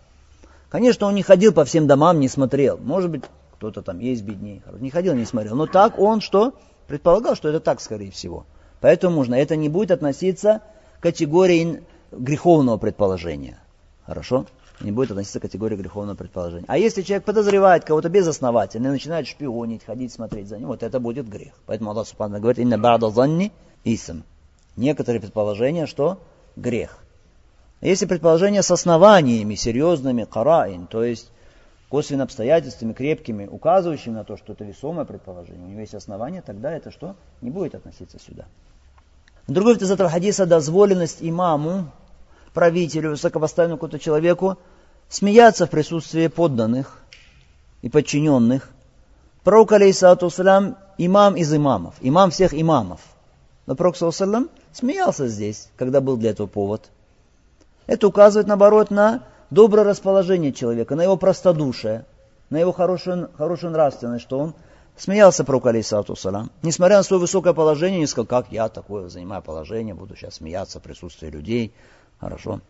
Конечно, он не ходил по всем домам, не смотрел. Может быть, кто-то там есть беднее. Не ходил, не смотрел. Но так он что? Предполагал, что это так, скорее всего. Поэтому можно. Это не будет относиться к категории греховного предположения. Хорошо? Не будет относиться к категории греховного предположения. А если человек подозревает кого-то безосновательно и начинает шпионить, ходить, смотреть за ним, вот это будет грех. Поэтому Аллах Субхану говорит, «Инна бада занни исм». Некоторые предположения, что грех. Если предположения с основаниями, серьезными, караин, то есть косвенными обстоятельствами, крепкими, указывающими на то, что это весомое предположение, у него есть основания, тогда это что? Не будет относиться сюда. Другой из этого хадиса дозволенность имаму, правителю, высокопоставленному какому-то человеку смеяться в присутствии подданных и подчиненных. Пророк, алейсалату имам из имамов, имам всех имамов. Но Пророк, саллам, смеялся здесь, когда был для этого повод. Это указывает, наоборот, на доброе расположение человека, на его простодушие, на его хорошую, хорошую нравственность, что он смеялся про алейсалату салам. Несмотря на свое высокое положение, не сказал, как я такое занимаю положение, буду сейчас смеяться в присутствии людей. Хорошо.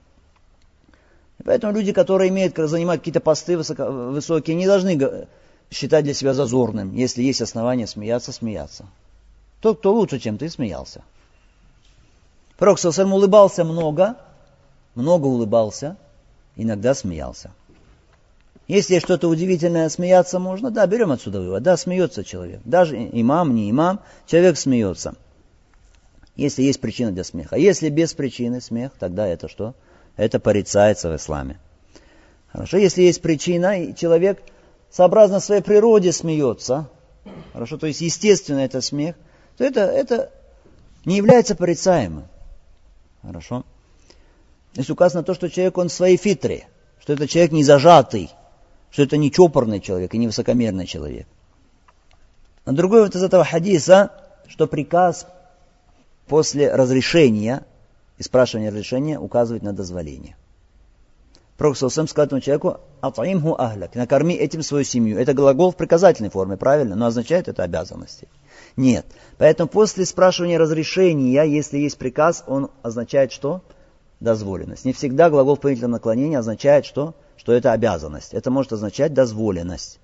И поэтому люди, которые имеют, занимать какие-то посты высоко, высокие, не должны считать для себя зазорным. Если есть основания смеяться, смеяться. Тот, кто лучше, чем ты, смеялся. Пророк Сасалам улыбался много, много улыбался, иногда смеялся. Если что-то удивительное, смеяться можно, да, берем отсюда вывод. Да, смеется человек. Даже имам, не имам, человек смеется. Если есть причина для смеха. Если без причины смех, тогда это что? Это порицается в исламе. Хорошо, если есть причина, и человек сообразно своей природе смеется, хорошо, то есть естественно это смех, то это, это не является порицаемым. Хорошо? Здесь указано то, что человек, он в своей фитре, что это человек не зажатый, что это не чопорный человек и не высокомерный человек. А другой вот из этого хадиса, что приказ после разрешения и спрашивания разрешения указывает на дозволение. Пророк Саусам сказал этому человеку, «Атаимху ахляк», накорми этим свою семью. Это глагол в приказательной форме, правильно, но означает это обязанности. Нет. Поэтому после спрашивания разрешения, если есть приказ, он означает что? Дозволенность. Не всегда глагол в принятом наклонении означает что? Что это обязанность. Это может означать дозволенность.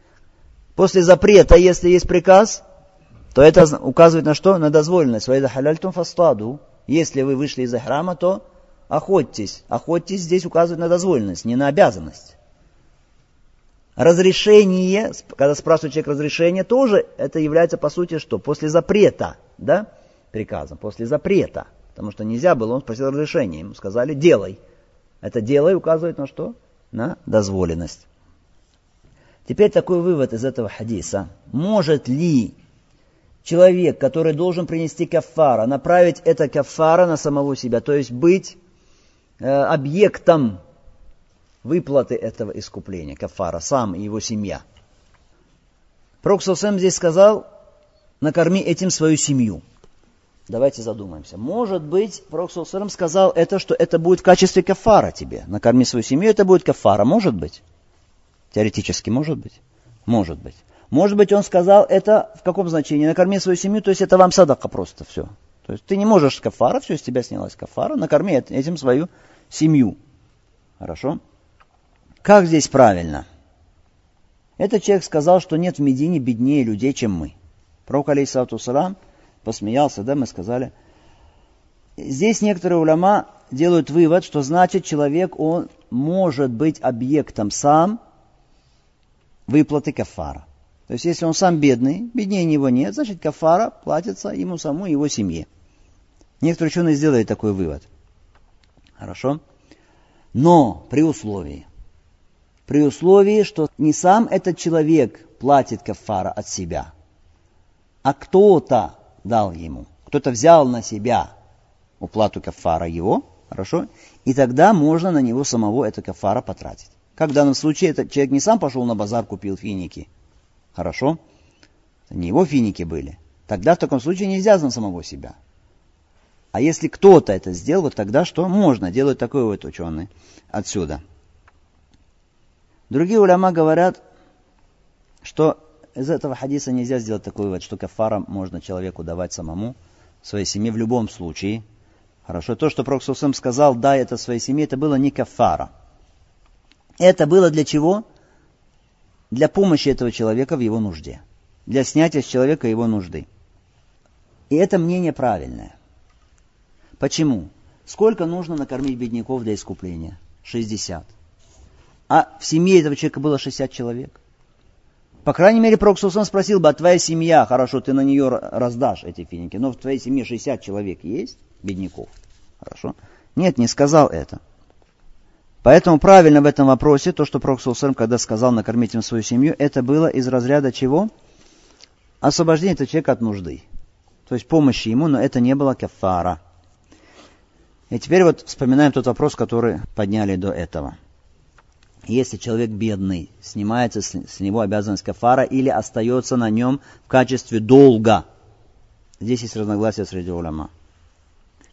После запрета, если есть приказ, то это указывает на что? На дозволенность. Вайда халяльтум фастаду. Если вы вышли из храма, то охотьтесь. Охотьтесь здесь указывает на дозволенность, не на обязанность. Разрешение, когда спрашивает человек разрешение, тоже это является по сути что? После запрета, да, приказом, после запрета. Потому что нельзя было, он спросил разрешение, ему сказали делай. Это делай указывает на что? На дозволенность. Теперь такой вывод из этого хадиса. Может ли человек, который должен принести кафара, направить это кафара на самого себя, то есть быть э, объектом выплаты этого искупления, кафара, сам и его семья. Пророк здесь сказал, накорми этим свою семью. Давайте задумаемся. Может быть, Пророк сказал это, что это будет в качестве кафара тебе. Накорми свою семью, это будет кафара. Может быть. Теоретически может быть. Может быть. Может быть, он сказал это в каком значении? Накорми свою семью, то есть это вам садака просто все. То есть ты не можешь кафара, все, с тебя снялась кафара, накорми этим свою семью. Хорошо? Как здесь правильно? Этот человек сказал, что нет в Медине беднее людей, чем мы. Пророк, алейсалату салам, посмеялся, да, мы сказали. Здесь некоторые уляма делают вывод, что значит человек, он может быть объектом сам выплаты кафара. То есть, если он сам бедный, беднее него нет, значит, кафара платится ему самому и его семье. Некоторые ученые сделали такой вывод. Хорошо? Но при условии, при условии, что не сам этот человек платит кафара от себя, а кто-то дал ему. Кто-то взял на себя уплату кафара его, хорошо, и тогда можно на него самого это кафара потратить. Как в данном случае этот человек не сам пошел на базар, купил финики, хорошо, это не его финики были. Тогда в таком случае нельзя на самого себя. А если кто-то это сделал, вот тогда что? Можно делать такой вот ученый отсюда. Другие уляма говорят, что из этого хадиса нельзя сделать такой вывод, что кафара можно человеку давать самому, своей семье в любом случае. Хорошо, то, что Пророк Сусам сказал, дай это своей семье, это было не кафара. Это было для чего? Для помощи этого человека в его нужде. Для снятия с человека его нужды. И это мнение правильное. Почему? Сколько нужно накормить бедняков для искупления? 60. А в семье этого человека было 60 человек. По крайней мере, Пророк спросил бы, а твоя семья, хорошо, ты на нее раздашь эти финики, но в твоей семье 60 человек есть, бедняков, хорошо? Нет, не сказал это. Поэтому правильно в этом вопросе, то, что Пророк когда сказал накормить им свою семью, это было из разряда чего? Освобождение этого человека от нужды. То есть помощи ему, но это не было кафара. И теперь вот вспоминаем тот вопрос, который подняли до этого если человек бедный, снимается с, него обязанность кафара или остается на нем в качестве долга. Здесь есть разногласия среди уляма.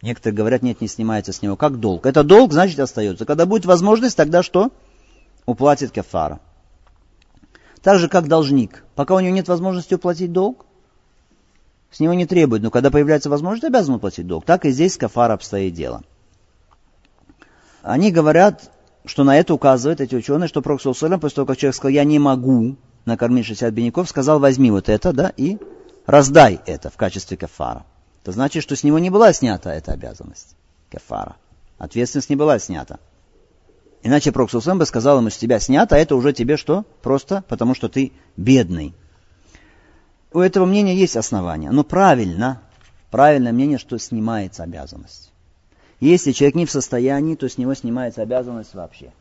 Некоторые говорят, нет, не снимается с него. Как долг? Это долг, значит остается. Когда будет возможность, тогда что? Уплатит кафара. Так же, как должник. Пока у него нет возможности уплатить долг, с него не требует. Но когда появляется возможность, обязан уплатить долг. Так и здесь с кафара обстоит дело. Они говорят, что на это указывают эти ученые, что Пророк Сулсалям, после того, как человек сказал, я не могу накормить 60 бедняков, сказал, возьми вот это, да, и раздай это в качестве кафара. Это значит, что с него не была снята эта обязанность кафара. Ответственность не была снята. Иначе Пророк Сулсалям бы сказал ему, с тебя снято, а это уже тебе что? Просто потому, что ты бедный. У этого мнения есть основания, но правильно, правильное мнение, что снимается обязанность. Если человек не в состоянии, то с него снимается обязанность вообще.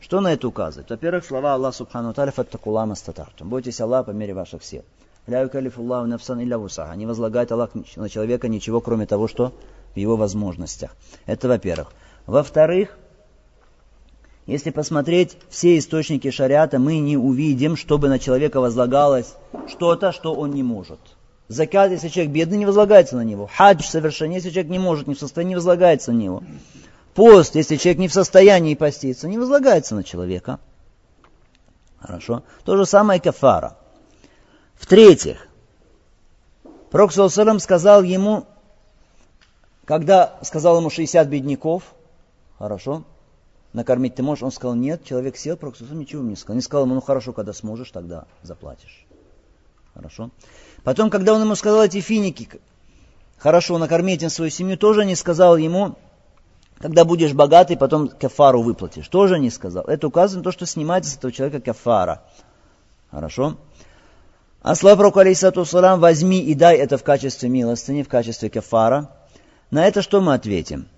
Что на это указывает? Во-первых, слова Аллаха Субхану Таля фаттакула мастатартум. Бойтесь Аллаха по мере ваших сил. Ля. Не возлагает Аллах на человека ничего, кроме того, что в его возможностях. Это во-первых. Во-вторых, если посмотреть все источники шариата, мы не увидим, чтобы на человека возлагалось что-то, что он не может. Закат, если человек бедный, не возлагается на него. Хадж совершение, если человек не может, не в состоянии, не возлагается на него. Пост, если человек не в состоянии поститься, не возлагается на человека. Хорошо. То же самое кафара. В-третьих, Пророк сказал ему, когда сказал ему 60 бедняков, хорошо, накормить ты можешь, он сказал, нет, человек сел, Пророк ничего не сказал. Не сказал ему, ну хорошо, когда сможешь, тогда заплатишь. Хорошо. Потом, когда он ему сказал эти финики, хорошо, накормить им свою семью, тоже не сказал ему, когда будешь богатый, потом кафару выплатишь. Тоже не сказал. Это указано то, что снимается с этого человека кафара. Хорошо? А слава пророку, алейсату салам, возьми и дай это в качестве милостыни, в качестве кафара. На это что мы ответим?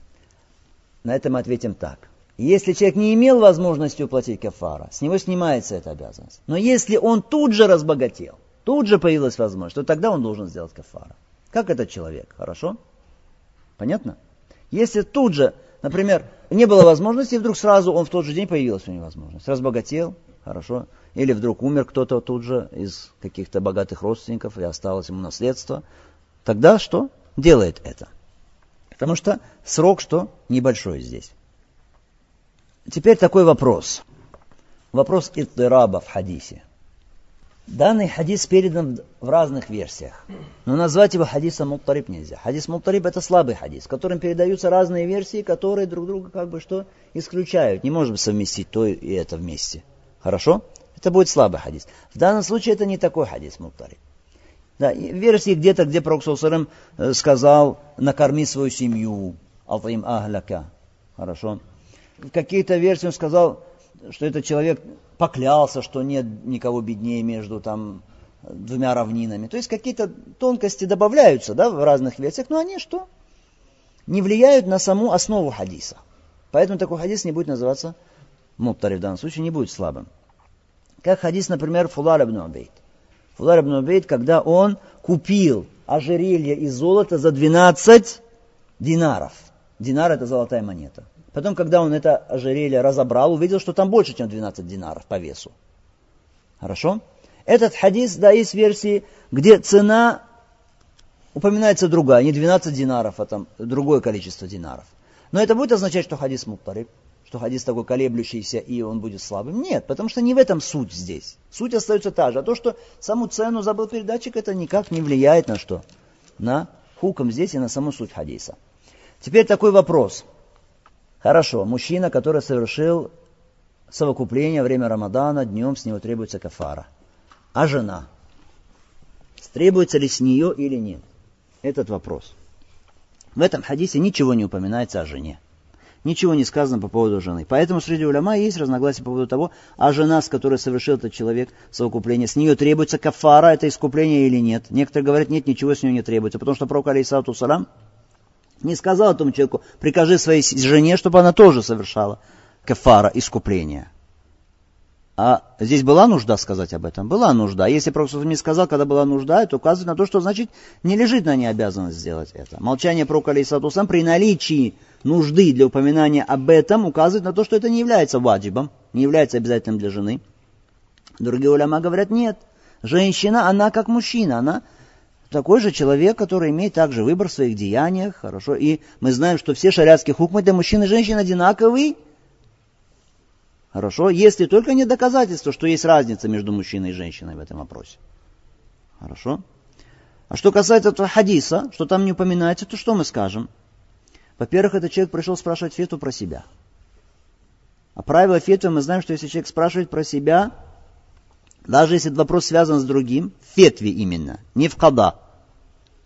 На это мы ответим так. Если человек не имел возможности уплатить кафара, с него снимается эта обязанность. Но если он тут же разбогател, тут же появилась возможность, то тогда он должен сделать кафара. Как этот человек, хорошо? Понятно? Если тут же, например, не было возможности, и вдруг сразу он в тот же день появилась у него возможность, разбогател, хорошо, или вдруг умер кто-то тут же из каких-то богатых родственников, и осталось ему наследство, тогда что? Делает это. Потому что срок что? Небольшой здесь. Теперь такой вопрос. Вопрос иттираба в хадисе. Данный хадис передан в разных версиях. Но назвать его хадисом муттариб нельзя. Хадис муттариб это слабый хадис, в котором передаются разные версии, которые друг друга как бы что исключают. Не можем совместить то и это вместе. Хорошо? Это будет слабый хадис. В данном случае это не такой хадис муттариб. Да, версии где-то, где Пророк э, сказал, накорми свою семью, алтаим ахляка. Хорошо? В каких-то версиях он сказал, что этот человек поклялся, что нет никого беднее между там двумя равнинами. То есть какие-то тонкости добавляются да, в разных версиях, но они что? Не влияют на саму основу хадиса. Поэтому такой хадис не будет называться муптари в данном случае, не будет слабым. Как хадис, например, Фулар ибн Убейт. Фулар ибн Убейт, когда он купил ожерелье из золота за 12 динаров. Динар это золотая монета. Потом, когда он это ожерелье разобрал, увидел, что там больше, чем 12 динаров по весу. Хорошо? Этот хадис, да, есть версии, где цена упоминается другая, не 12 динаров, а там другое количество динаров. Но это будет означать, что хадис муттариб, что хадис такой колеблющийся и он будет слабым? Нет, потому что не в этом суть здесь. Суть остается та же. А то, что саму цену забыл передатчик, это никак не влияет на что? На хуком здесь и на саму суть хадиса. Теперь такой вопрос – Хорошо, мужчина, который совершил совокупление во время Рамадана, днем с него требуется кафара. А жена? Требуется ли с нее или нет? Этот вопрос. В этом хадисе ничего не упоминается о жене. Ничего не сказано по поводу жены. Поэтому среди уляма есть разногласия по поводу того, а жена, с которой совершил этот человек совокупление, с нее требуется кафара, это искупление или нет. Некоторые говорят, нет, ничего с нее не требуется, потому что пророк, алейсалату салам, не сказал этому человеку, прикажи своей жене, чтобы она тоже совершала кафара, искупление. А здесь была нужда сказать об этом? Была нужда. Если Пророк не сказал, когда была нужда, это указывает на то, что значит не лежит на ней обязанность сделать это. Молчание Пророка Алейсатусам при наличии нужды для упоминания об этом указывает на то, что это не является ваджибом, не является обязательным для жены. Другие уляма говорят, нет. Женщина, она как мужчина, она такой же человек, который имеет также выбор в своих деяниях, хорошо. И мы знаем, что все шариатские хукмы для мужчин и женщин одинаковые. Хорошо, если только нет доказательства, что есть разница между мужчиной и женщиной в этом вопросе. Хорошо. А что касается этого хадиса, что там не упоминается, то что мы скажем? Во-первых, этот человек пришел спрашивать фету про себя. А правило фетвы мы знаем, что если человек спрашивает про себя, даже если вопрос связан с другим, в фетве именно, не в када,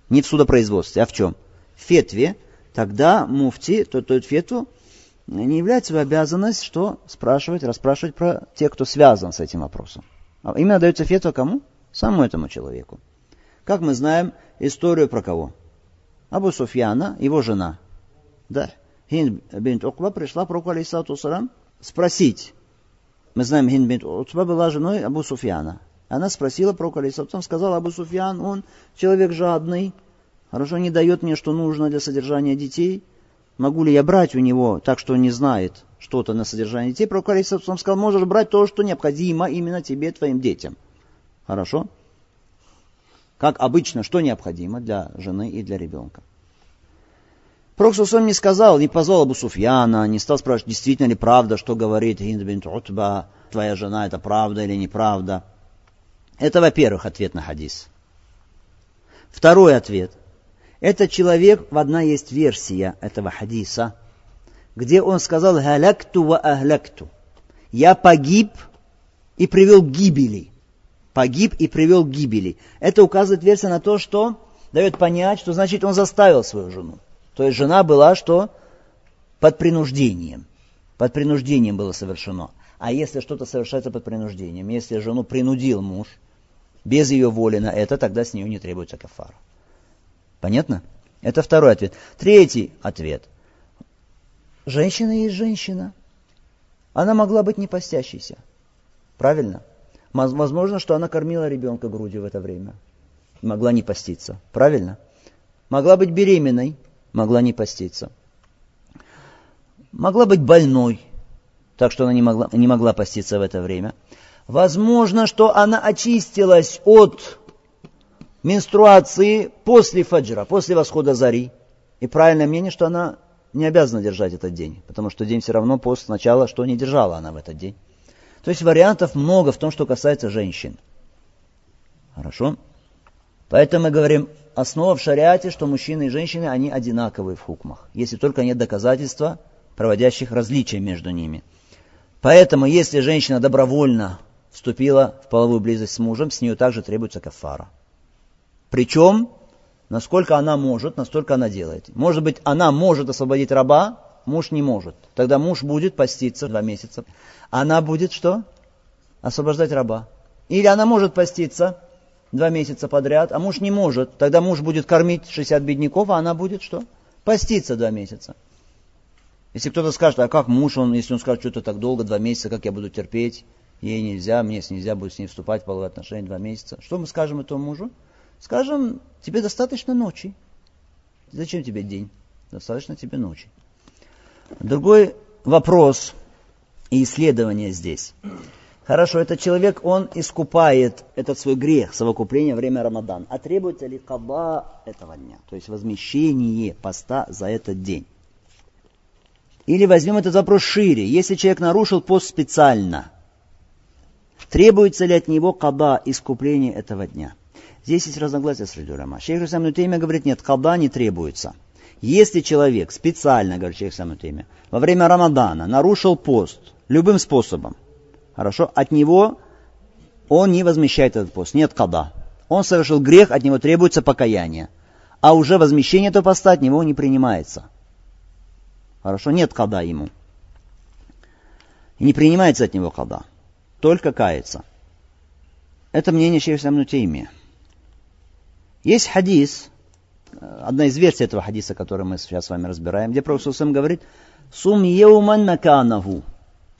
не в судопроизводстве, а в чем? В фетве, тогда муфти, тот тот фетву, не является в обязанность, что спрашивать, расспрашивать про тех, кто связан с этим вопросом. А именно дается фетва кому? Самому этому человеку. Как мы знаем историю про кого? Абу Суфьяна, его жена. Да. Хинд бинт Укба пришла про алейсату спросить, мы знаем, Хин бин Утба была женой Абу Суфьяна. Она спросила про Калисатом, сказала Абу Суфьян, он человек жадный, хорошо не дает мне, что нужно для содержания детей. Могу ли я брать у него так, что он не знает что-то на содержание детей? Про Калисатом сказал, можешь брать то, что необходимо именно тебе, твоим детям. Хорошо? Как обычно, что необходимо для жены и для ребенка. Пророк Сусам не сказал, не позвал Абу Суфьяна, не стал спрашивать, действительно ли правда, что говорит Хинд бин Утба, твоя жена, это правда или неправда. Это, во-первых, ответ на хадис. Второй ответ. Этот человек, в одна есть версия этого хадиса, где он сказал «галякту ва ахлякту». Я погиб и привел к гибели. Погиб и привел к гибели. Это указывает версия на то, что дает понять, что значит он заставил свою жену. То есть жена была что? Под принуждением. Под принуждением было совершено. А если что-то совершается под принуждением, если жену принудил муж, без ее воли на это, тогда с нее не требуется кафара. Понятно? Это второй ответ. Третий ответ. Женщина есть женщина. Она могла быть не постящейся. Правильно? Возможно, что она кормила ребенка грудью в это время. Могла не поститься. Правильно? Могла быть беременной. Могла не поститься. Могла быть больной. Так что она не могла, не могла поститься в это время. Возможно, что она очистилась от менструации после фаджра, после восхода зари. И правильное мнение, что она не обязана держать этот день, потому что день все равно пост сначала, что не держала она в этот день. То есть вариантов много в том, что касается женщин. Хорошо? Поэтому мы говорим, основа в шариате, что мужчины и женщины, они одинаковые в хукмах, если только нет доказательства, проводящих различия между ними. Поэтому, если женщина добровольно вступила в половую близость с мужем, с нее также требуется кафара. Причем, насколько она может, настолько она делает. Может быть, она может освободить раба, муж не может. Тогда муж будет поститься два месяца. Она будет что? Освобождать раба. Или она может поститься два месяца подряд, а муж не может. Тогда муж будет кормить 60 бедняков, а она будет что? Поститься два месяца. Если кто-то скажет, а как муж, он, если он скажет, что-то так долго, два месяца, как я буду терпеть, ей нельзя, мне нельзя будет с ней вступать в половые отношения два месяца. Что мы скажем этому мужу? Скажем, тебе достаточно ночи. Зачем тебе день? Достаточно тебе ночи. Другой вопрос и исследование здесь. Хорошо, этот человек, он искупает этот свой грех, совокупление время Рамадан. А требуется ли каба этого дня? То есть возмещение поста за этот день. Или возьмем этот вопрос шире. Если человек нарушил пост специально, требуется ли от него каба искупление этого дня? Здесь есть разногласия среди улама. Шейх Русам Нутеймия говорит, нет, каба не требуется. Если человек специально, говорит Шейх Нутеймия, во время Рамадана нарушил пост любым способом, хорошо, от него он не возмещает этот пост, нет каба. Он совершил грех, от него требуется покаяние. А уже возмещение этого поста от него не принимается. Хорошо, нет када ему. И не принимается от него када. Только кается. Это мнение Шейха Нутеймия. Есть хадис, э, одна из версий этого хадиса, который мы сейчас с вами разбираем, где Пророк говорит, «Сум еуман наканаху».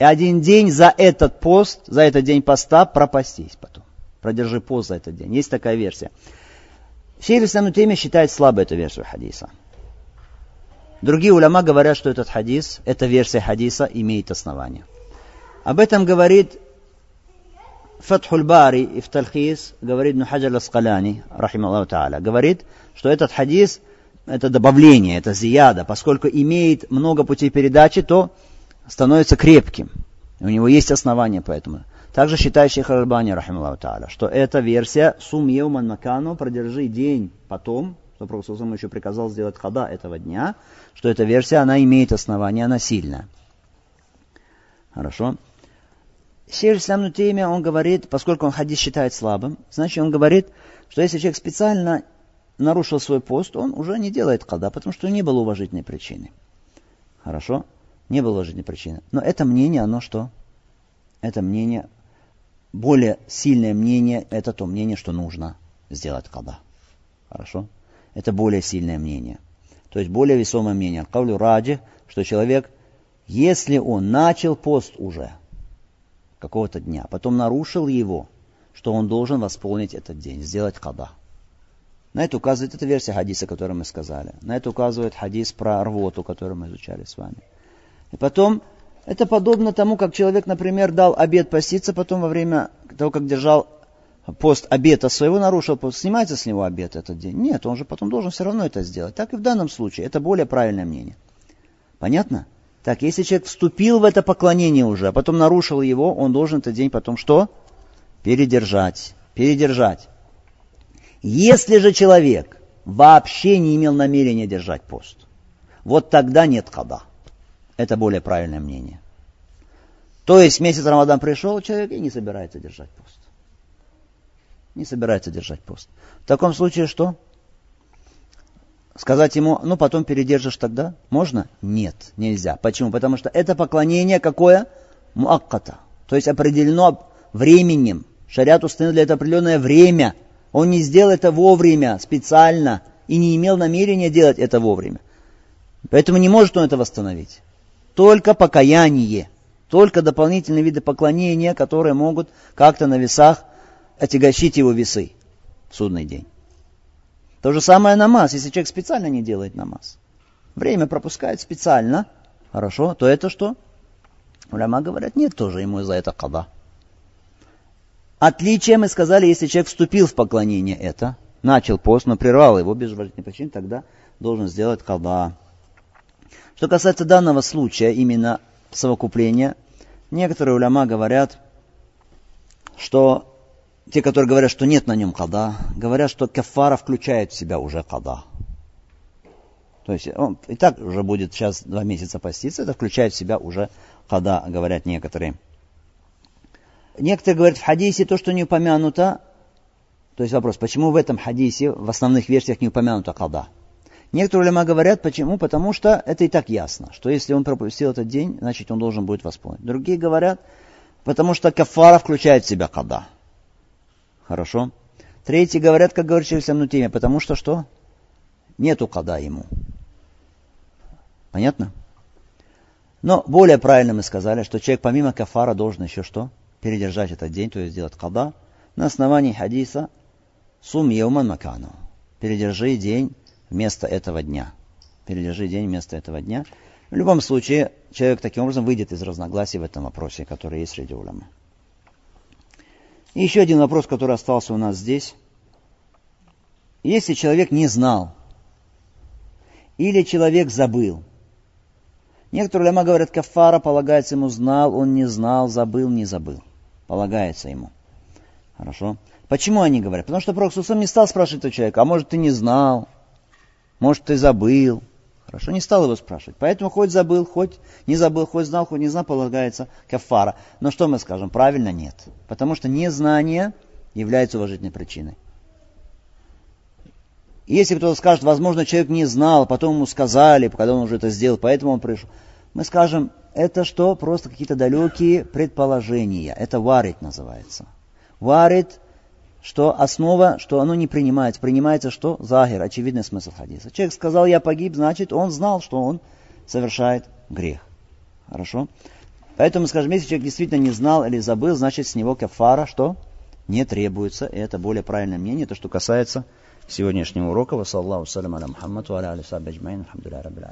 И один день за этот пост, за этот день поста пропастись потом. Продержи пост за этот день. Есть такая версия. Шейх Ислам Тейми считает слабой эту версию хадиса. Другие уляма говорят, что этот хадис, эта версия хадиса имеет основание. Об этом говорит Фатхуль Бари и в Талхис говорит Нухаджар Ласкаляни, рахим Аллаху Та'аля, говорит, что этот хадис, это добавление, это зияда, поскольку имеет много путей передачи, то становится крепким. У него есть основания поэтому. Также считает Шейх Альбани, Та'аля, что эта версия сум еуман макану, продержи день потом, что Пророк еще приказал сделать хада этого дня, что эта версия, она имеет основание, она сильная. Хорошо. Шейх Ислам Нутеймия, он говорит, поскольку он хадис считает слабым, значит он говорит, что если человек специально нарушил свой пост, он уже не делает када, потому что не было уважительной причины. Хорошо? Не было уважительной причины. Но это мнение, оно что? Это мнение, более сильное мнение, это то мнение, что нужно сделать када. Хорошо? Это более сильное мнение. То есть более весомое мнение. Кавлю раджи, что человек, если он начал пост уже – какого-то дня, потом нарушил его, что он должен восполнить этот день, сделать када. На это указывает эта версия хадиса, которую мы сказали. На это указывает хадис про рвоту, который мы изучали с вами. И потом, это подобно тому, как человек, например, дал обед поститься, потом во время того, как держал пост обета своего, нарушил снимается с него обед этот день? Нет, он же потом должен все равно это сделать. Так и в данном случае. Это более правильное мнение. Понятно? Так, если человек вступил в это поклонение уже, а потом нарушил его, он должен этот день потом что? Передержать. Передержать. Если же человек вообще не имел намерения держать пост, вот тогда нет када. Это более правильное мнение. То есть месяц Рамадан пришел, человек и не собирается держать пост. Не собирается держать пост. В таком случае что? Сказать ему, ну потом передержишь тогда? Можно? Нет, нельзя. Почему? Потому что это поклонение какое? Муакката. То есть определено временем. Шариат установил для этого определенное время. Он не сделал это вовремя, специально, и не имел намерения делать это вовремя. Поэтому не может он это восстановить. Только покаяние. Только дополнительные виды поклонения, которые могут как-то на весах отягощить его весы в судный день. То же самое намаз. Если человек специально не делает намаз, время пропускает специально, хорошо, то это что? Уляма говорят, нет, тоже ему за это када. Отличие мы сказали, если человек вступил в поклонение это, начал пост, но прервал его без уважительной причины, тогда должен сделать када. Что касается данного случая, именно совокупления, некоторые уляма говорят, что те, которые говорят, что нет на нем када, говорят, что кафара включает в себя уже када. То есть он и так уже будет сейчас два месяца поститься, это включает в себя уже када, говорят некоторые. Некоторые говорят в хадисе то, что не упомянуто. То есть вопрос, почему в этом хадисе, в основных версиях не упомянуто када? Некоторые улема говорят, почему? Потому что это и так ясно, что если он пропустил этот день, значит он должен будет восполнить. Другие говорят, потому что кафара включает в себя када. Хорошо? Третьи говорят, как говорит Шейх Самнутиме, потому что что? Нету када ему. Понятно? Но более правильно мы сказали, что человек помимо кафара должен еще что? Передержать этот день, то есть сделать када на основании хадиса сум еуман макану. Передержи день вместо этого дня. Передержи день вместо этого дня. В любом случае, человек таким образом выйдет из разногласий в этом вопросе, который есть среди уляма. И еще один вопрос, который остался у нас здесь. Если человек не знал, или человек забыл, некоторые уляма говорят, кафара полагается ему знал, он не знал, забыл, не забыл. Полагается ему. Хорошо. Почему они говорят? Потому что Пророк не стал спрашивать этого человека, а может ты не знал, может, ты забыл. Хорошо, не стал его спрашивать. Поэтому хоть забыл, хоть не забыл, хоть знал, хоть не знал, полагается кафара. Но что мы скажем? Правильно нет. Потому что незнание является уважительной причиной. Если кто-то скажет, возможно, человек не знал, потом ему сказали, когда он уже это сделал, поэтому он пришел. Мы скажем, это что? Просто какие-то далекие предположения. Это варит называется. Варит что основа, что оно не принимается. Принимается что? Захир, очевидный смысл хадиса. Человек сказал, я погиб, значит, он знал, что он совершает грех. Хорошо? Поэтому, скажем, если человек действительно не знал или забыл, значит, с него кафара что? Не требуется. И это более правильное мнение, то, что касается сегодняшнего урока. Вассалаллаху салям аля Мухаммад, ва аля рабbil